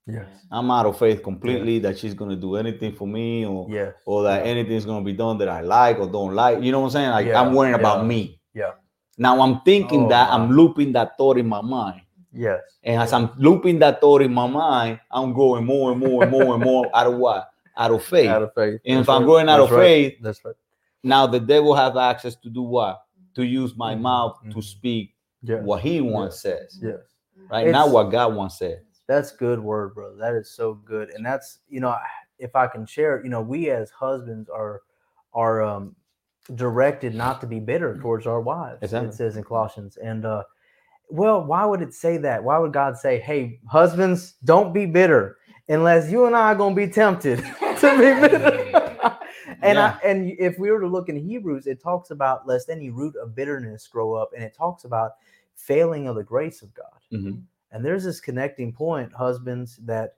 Speaker 1: Yes.
Speaker 2: I'm out of faith completely that she's gonna do anything for me or
Speaker 1: Yes.
Speaker 2: or that
Speaker 1: Yeah.
Speaker 2: anything's gonna be done that I like or don't like. You know what I'm saying? Like
Speaker 1: Yeah,
Speaker 2: I'm worrying about me.
Speaker 1: yeah.
Speaker 2: Now I'm thinking
Speaker 1: Oh,
Speaker 2: that
Speaker 1: my.
Speaker 2: I'm looping that thought in my mind.
Speaker 1: Yes.
Speaker 2: And as I'm looping that thought in my mind, I'm growing more and more and more and more out of what? Out of faith.
Speaker 1: Out of faith.
Speaker 2: and if
Speaker 1: That's
Speaker 2: I'm growing out
Speaker 1: That's
Speaker 2: of
Speaker 1: right.
Speaker 2: faith,
Speaker 1: That's right.
Speaker 2: now the devil have access to do what? To use my
Speaker 1: Mhm,
Speaker 2: mouth to
Speaker 1: mhm.
Speaker 2: speak
Speaker 1: Yes.
Speaker 2: what he wants says.
Speaker 1: Yes.
Speaker 2: Right
Speaker 1: It's-
Speaker 2: what God wants said.
Speaker 1: That's good word, brother. That is so good. And that's, you know, if I can share, you know, we as husbands are are um directed not to be bitter towards our wives.
Speaker 2: Exactly.
Speaker 1: It says in Colossians. And uh well, why would it say that? Why would God say, "Hey, husbands, don't be bitter unless you and I are going to be tempted to be bitter." and
Speaker 2: Yeah.
Speaker 1: I, and if we were to look in Hebrews, it talks about lest any root of bitterness grow up, and it talks about failing of the grace of God.
Speaker 2: Mhm.
Speaker 1: And there's this connecting point, husbands, that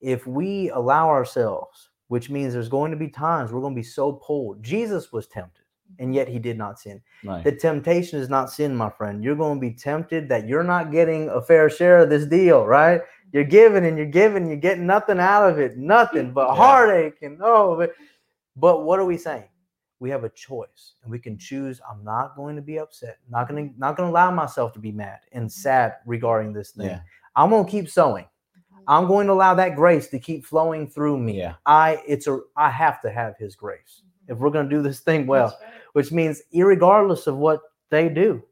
Speaker 1: if we allow ourselves, which means there's going to be times we're going to be so pulled. Jesus was tempted, and yet he did not sin.
Speaker 2: Right.
Speaker 1: The temptation is not sin, my friend. You're going to be tempted that you're not getting a fair share of this deal, right? You're giving and you're giving, you're getting nothing out of it, nothing but
Speaker 2: Yeah.
Speaker 1: heartache and oh. But, but what are we saying? We have a choice, and we can choose. I'm not going to be upset. Not going to not going to allow myself to be mad and sad regarding this thing.
Speaker 2: Yeah.
Speaker 1: I'm going to keep sowing. I'm going to allow that grace to keep flowing through me.
Speaker 2: Yeah.
Speaker 1: I it's a I have to have His grace if we're going to do this thing well
Speaker 4: right.
Speaker 1: which means irregardless of what they do,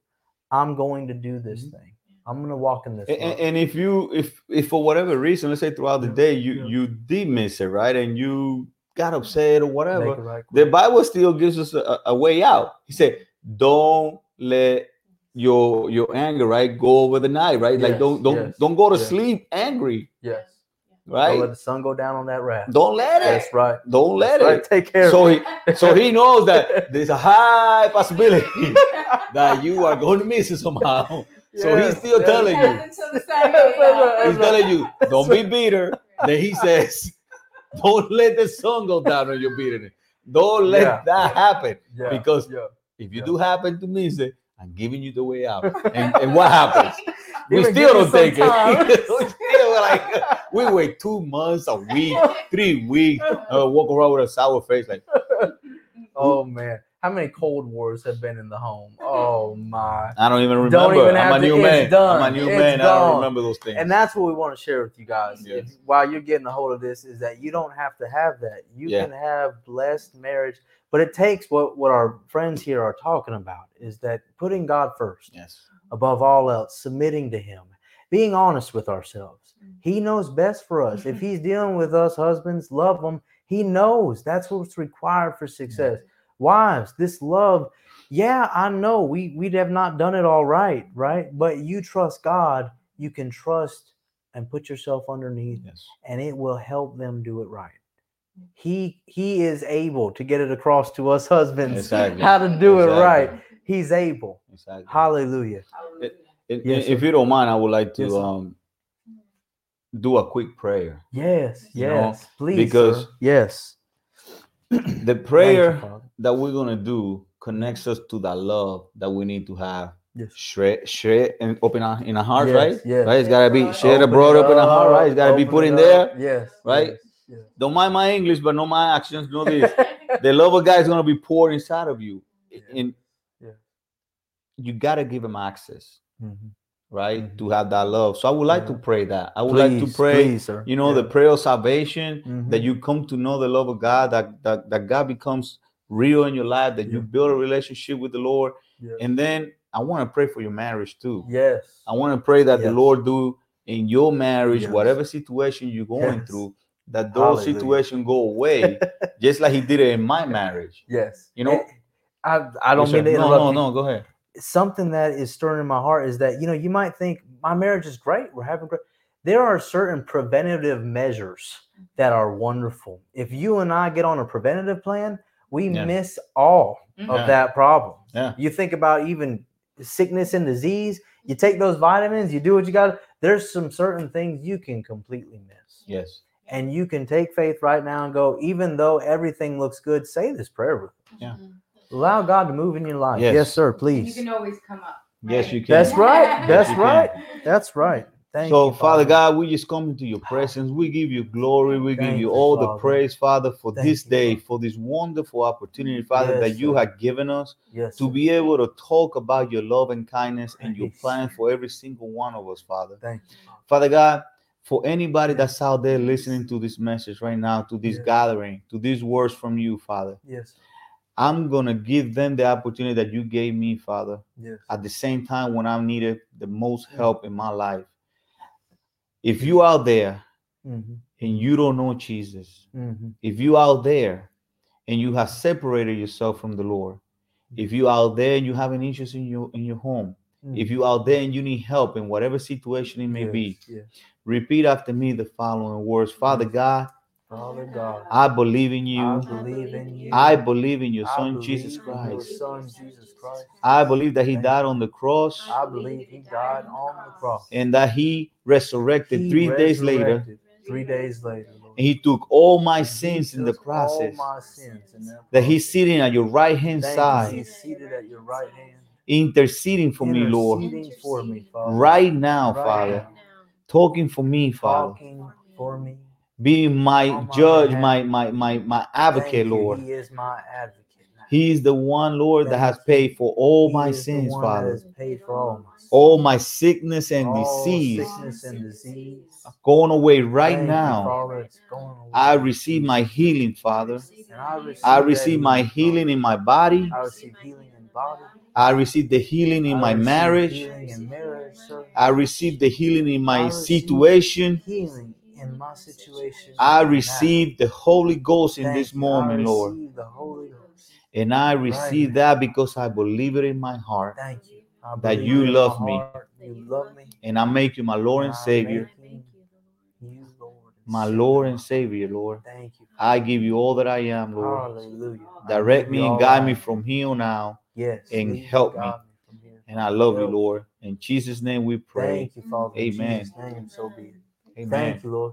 Speaker 1: I'm going to do this
Speaker 2: Mhm.
Speaker 1: thing. I'm going to walk in this.
Speaker 2: And,
Speaker 1: love.
Speaker 2: and if you if if for whatever reason, let's say throughout the day you
Speaker 1: yeah.
Speaker 2: you did miss it, right, and you got upset or whatever,
Speaker 1: right
Speaker 2: the. Bible still gives us a, a way out. He said, "Don't let your your anger right go over the night, right? like
Speaker 1: Yes,
Speaker 2: don't don't
Speaker 1: yes,
Speaker 2: don't go to
Speaker 1: yes.
Speaker 2: sleep angry,
Speaker 1: yes.
Speaker 2: right?
Speaker 1: Don't let the sun go down on that wrath.
Speaker 2: Don't let it.
Speaker 1: That's right.
Speaker 2: Don't let
Speaker 1: That's right.
Speaker 2: it.
Speaker 1: Take care.
Speaker 2: So
Speaker 1: of
Speaker 2: he so he knows that there's a high possibility that you are going to miss it somehow. So he's still
Speaker 1: yes.
Speaker 2: telling you.
Speaker 3: Until the sun goes
Speaker 1: That's right.
Speaker 3: down.
Speaker 2: He's telling you, don't be bitter. Then he says, don't let the sun go down on your bitterness. Don't let
Speaker 1: Yeah.
Speaker 2: that happen.
Speaker 1: Yeah,
Speaker 2: Because
Speaker 1: yeah.
Speaker 2: if you
Speaker 1: Yeah.
Speaker 2: do happen to miss it, I'm giving you the way out. And, and what happens? We still don't take it. we still like we wait two months, a week, three weeks, uh, walk around with a sour face like
Speaker 1: oh man, how many cold wars have been in the home? Oh my.
Speaker 2: I don't even remember.
Speaker 1: Don't even
Speaker 2: I'm a
Speaker 1: to-
Speaker 2: new man.
Speaker 1: done.
Speaker 2: I'm a new
Speaker 1: It's
Speaker 2: man. I don't remember those things.
Speaker 1: And that's what we want to share with you guys.
Speaker 2: Yes.
Speaker 1: If, while you're getting a hold of this, is that you don't have to have that. You
Speaker 2: Yeah.
Speaker 1: can have blessed marriage, but it takes what what our friends here are talking about is that putting God first
Speaker 2: yes.
Speaker 1: above all else, submitting to Him, being honest with ourselves.
Speaker 4: Mhm.
Speaker 1: He knows best for us. if he's dealing with us husbands, love them. He knows that's what's required for success. Wives, this love, yeah, I know we we'd have not done it all right, right? But you trust God, you can trust and put yourself underneath
Speaker 2: Yes.
Speaker 1: and it will help them do it right. He he is able to get it across to us husbands
Speaker 2: Exactly.
Speaker 1: how to do it right. He's able.
Speaker 2: Exactly.
Speaker 1: Hallelujah.
Speaker 3: Hallelujah.
Speaker 2: And-
Speaker 1: Yes,
Speaker 2: if you don't mind, I would like to
Speaker 1: Yes,
Speaker 2: um do a quick prayer.
Speaker 1: Yes,
Speaker 2: You know,
Speaker 1: yes. Please.
Speaker 2: because
Speaker 1: sir. yes.
Speaker 2: The
Speaker 1: Thank you,
Speaker 2: prayer that we're gonna do connects us to that love that we need to have.
Speaker 1: Yes.
Speaker 2: Shred, shred, and open our in our heart,
Speaker 1: Yes,
Speaker 2: right?
Speaker 1: yes.
Speaker 2: Right. It's gotta be shared
Speaker 1: Open
Speaker 2: abroad,
Speaker 1: it
Speaker 2: up in our heart, right? It's gotta be put in
Speaker 1: up.
Speaker 2: there.
Speaker 1: Yes.
Speaker 2: right?
Speaker 1: yes, yes.
Speaker 2: Don't mind my English, but know my actions. Know this: the love of God is gonna be poured inside of you,
Speaker 1: Yeah.
Speaker 2: and
Speaker 1: Yeah.
Speaker 2: you gotta give Him access,
Speaker 1: Mhm.
Speaker 2: right,
Speaker 1: Mhm.
Speaker 2: to have that love. So I would like to pray that. I would like to pray.
Speaker 1: please, sir.
Speaker 2: you know
Speaker 1: Yeah.
Speaker 2: the prayer of salvation that
Speaker 1: Mhm.
Speaker 2: you come to know the love of god that that, that god becomes real in your life that you build a relationship with the lord
Speaker 1: Yes.
Speaker 2: and then i want to pray for your marriage too
Speaker 1: yes.
Speaker 2: i want to pray that the lord do in your marriage
Speaker 1: Yes.
Speaker 2: whatever situation you're going
Speaker 1: Yes.
Speaker 2: through that those
Speaker 1: Hallelujah.
Speaker 2: situations go away just like he did it in my marriage
Speaker 1: Yes.
Speaker 2: You know-
Speaker 1: Eh, I I don't
Speaker 2: Yes,
Speaker 1: mean
Speaker 2: sir.
Speaker 1: to
Speaker 2: no no no go ahead
Speaker 1: something that is stirring in my heart is that you know you might think my marriage is great we're having great there are certain preventative measures that are wonderful if you and i get on a preventative plan we
Speaker 2: Yeah.
Speaker 1: miss all of
Speaker 2: Yeah.
Speaker 1: that problem
Speaker 2: Yeah.
Speaker 1: you think about even sickness and disease you take those vitamins you do what you got there's some certain things you can completely miss
Speaker 2: yes
Speaker 1: and you can take faith right now and go even though everything looks good say this prayer with me.
Speaker 2: Yeah. Mm-hmm.
Speaker 1: allow god to move in your life
Speaker 2: Yes.
Speaker 1: yes, sir please You
Speaker 3: can always come up.
Speaker 2: yes you can
Speaker 1: that's right. That's
Speaker 2: you can.
Speaker 1: right. That's right. Thank you.
Speaker 2: so,
Speaker 1: you,
Speaker 2: Father God, we just come into your presence. We give you glory. We give
Speaker 1: Thank
Speaker 2: you
Speaker 1: you,
Speaker 2: all the praise, Father, for
Speaker 1: Thank
Speaker 2: this
Speaker 1: you,
Speaker 2: day,
Speaker 1: Father.
Speaker 2: for this wonderful opportunity, Father,
Speaker 1: Yes,
Speaker 2: that you
Speaker 1: sir.
Speaker 2: have given us
Speaker 1: Yes.
Speaker 2: to
Speaker 1: sir.
Speaker 2: be able to talk about your love and kindness and your
Speaker 1: Praise.
Speaker 2: plan for every single one of us, Father.
Speaker 1: Thank you. Father.
Speaker 2: Father God, for anybody
Speaker 1: Yes.
Speaker 2: that's out there listening to this message right now, to this
Speaker 1: Yes.
Speaker 2: gathering, to these words from you, Father,
Speaker 1: Yes.
Speaker 2: I'm going to give them the opportunity that you gave me, Father
Speaker 1: Yes.
Speaker 2: at the same time when I needed the most help in my life. If you out there
Speaker 1: Mm-hmm.
Speaker 2: and you don't know Jesus,
Speaker 1: Mm-hmm.
Speaker 2: if you out there and you have separated yourself from the Lord, if you out there and you have an issues in your in your home, if you out there and you need help in whatever situation it may be,
Speaker 1: Yes.
Speaker 2: Repeat after me the following words. Father
Speaker 1: mm.
Speaker 2: God,
Speaker 1: Father God,
Speaker 2: I believe in you.
Speaker 1: I
Speaker 2: you.
Speaker 1: believe in you.
Speaker 2: I believe in your
Speaker 1: I
Speaker 2: son Jesus
Speaker 1: in Your
Speaker 2: Christ.
Speaker 1: son Jesus Christ.
Speaker 2: I believe that he died on the cross
Speaker 1: I believe He died on the cross.
Speaker 2: and that he resurrected
Speaker 1: He
Speaker 2: three days later
Speaker 1: Three days later, Lord.
Speaker 2: and he took all my
Speaker 1: He
Speaker 2: sins in the process.
Speaker 1: All my sins in that
Speaker 2: That he's sitting at your right hand
Speaker 1: Thank
Speaker 2: side,
Speaker 1: He's seated at your right hand.
Speaker 2: interceding for me, Lord.
Speaker 1: Interceding for me, Father.
Speaker 2: Right now,
Speaker 1: Right
Speaker 2: Father.
Speaker 1: now.
Speaker 2: Talking for me, Father.
Speaker 1: Talking for me.
Speaker 2: Being my
Speaker 1: oh, my
Speaker 2: judge, my my my my advocate,
Speaker 1: you.
Speaker 2: Lord.
Speaker 1: He is my advocate. now.
Speaker 2: He is the one, Lord, that has paid for all
Speaker 1: He
Speaker 2: my
Speaker 1: is the
Speaker 2: sins, Father.
Speaker 1: has paid for all my sins.
Speaker 2: All my sickness and
Speaker 1: All
Speaker 2: disease
Speaker 1: sickness and disease.
Speaker 2: going away right
Speaker 1: Thank you,
Speaker 2: now.
Speaker 1: Father. It's going away.
Speaker 2: I receive my healing, Father.
Speaker 1: I receive,
Speaker 2: I receive my healing in my body.
Speaker 1: I receive healing in body.
Speaker 2: I receive the healing in
Speaker 1: I
Speaker 2: my marriage.
Speaker 1: Healing in marriage.
Speaker 2: I receive the healing in my
Speaker 1: receive
Speaker 2: situation.
Speaker 1: Healing in my situation.
Speaker 2: I
Speaker 1: now.
Speaker 2: receive the Holy Ghost in
Speaker 1: Thank
Speaker 2: this moment, Lord.
Speaker 1: receive the Holy Ghost.
Speaker 2: And I receive
Speaker 1: now.
Speaker 2: that because I believe it in my heart.
Speaker 1: Thank you.
Speaker 2: That you love me.
Speaker 1: You love me.
Speaker 2: And I make you my Lord and
Speaker 1: And
Speaker 2: Savior.
Speaker 1: you, you Lord
Speaker 2: My Lord and Savior, Lord.
Speaker 1: Thank you.
Speaker 2: I give you all that I am, Lord.
Speaker 1: Hallelujah.
Speaker 2: Direct me and guide
Speaker 1: I
Speaker 2: me from here on out.
Speaker 1: Yes.
Speaker 2: and help me.
Speaker 1: from here.
Speaker 2: And I love you, Lord. In Jesus' name we pray.
Speaker 1: Thank you, Father.
Speaker 2: Amen.
Speaker 1: Name, so be it.
Speaker 2: Amen.
Speaker 1: Thank you, Lord.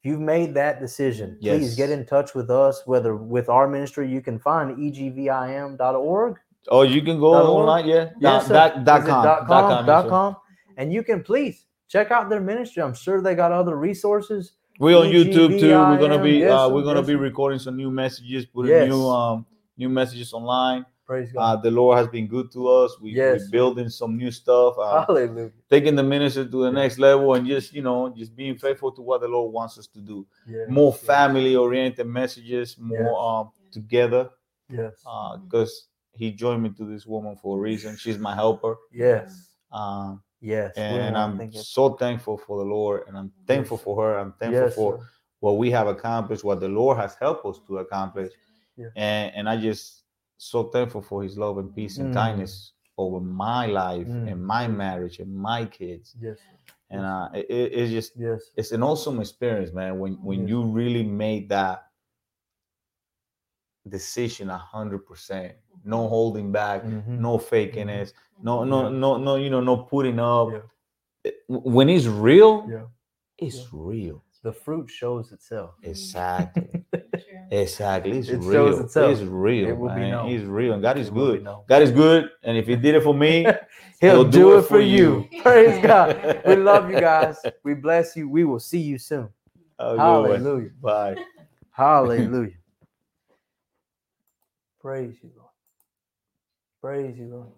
Speaker 1: If you've made that decision,
Speaker 2: Yes.
Speaker 1: please get in touch with us, whether with our ministry, you can find egvim.org.
Speaker 2: Oh, you can go
Speaker 1: Dot
Speaker 2: online, yeah.
Speaker 1: Yes,
Speaker 2: Dot, dot, dot com.
Speaker 1: dot
Speaker 2: Dot
Speaker 1: com,
Speaker 2: com,
Speaker 1: dot com. And you can please check out their ministry. I'm sure they got other resources.
Speaker 2: We're on YouTube too. We're gonna be
Speaker 1: Yes,
Speaker 2: uh, we're gonna
Speaker 1: Yes,
Speaker 2: be recording some new messages, putting
Speaker 1: Yes.
Speaker 2: new um new messages online.
Speaker 1: Praise
Speaker 2: Uh,
Speaker 1: God.
Speaker 2: the Lord has been good to us. We,
Speaker 1: Yes,
Speaker 2: we're building some new stuff, uh,
Speaker 1: Hallelujah.
Speaker 2: taking the ministry to the next level, and just you know, just being faithful to what the Lord wants us to do.
Speaker 1: Yes,
Speaker 2: More family oriented messages, more
Speaker 1: Yes.
Speaker 2: um together.
Speaker 1: Yes.
Speaker 2: Because He joined me to this woman for a reason. She's my helper.
Speaker 1: Yes.
Speaker 2: Um,
Speaker 1: Yes.
Speaker 2: and I'm so thankful for the Lord, and I'm thankful for her. I'm thankful for
Speaker 1: sir.
Speaker 2: what we have accomplished, what the Lord has helped us to accomplish, and and I just so thankful for His love and peace and
Speaker 1: Mm.
Speaker 2: kindness over my life
Speaker 1: Mm.
Speaker 2: and my marriage and my kids,
Speaker 1: Yes.
Speaker 2: and uh, it, it- it's just
Speaker 1: Yes.
Speaker 2: it's an awesome experience, man. When when
Speaker 1: Yes.
Speaker 2: you really made that decision a hundred percent, no holding back,
Speaker 1: Mhm.
Speaker 2: no faking
Speaker 1: Mhm.
Speaker 2: no no
Speaker 1: Yeah.
Speaker 2: no no you know no putting up.
Speaker 1: Yeah.
Speaker 2: When it's real,
Speaker 1: Yeah.
Speaker 2: it's real.
Speaker 1: The fruit shows itself.
Speaker 2: Exactly. Exactly. It's
Speaker 1: It
Speaker 2: real.
Speaker 1: itself.
Speaker 2: It's real.
Speaker 1: It will be
Speaker 2: man.
Speaker 1: known.
Speaker 2: He's real. And God is
Speaker 1: It
Speaker 2: good. God is good. And if he did it for me,
Speaker 1: He'll,
Speaker 2: He'll
Speaker 1: do, it for you. Praise God. We
Speaker 2: we
Speaker 1: love you guys. We bless you. We will see you soon. Hallelujah.
Speaker 2: Bye.
Speaker 1: Hallelujah. Praise you, Lord. Praise you, Lord.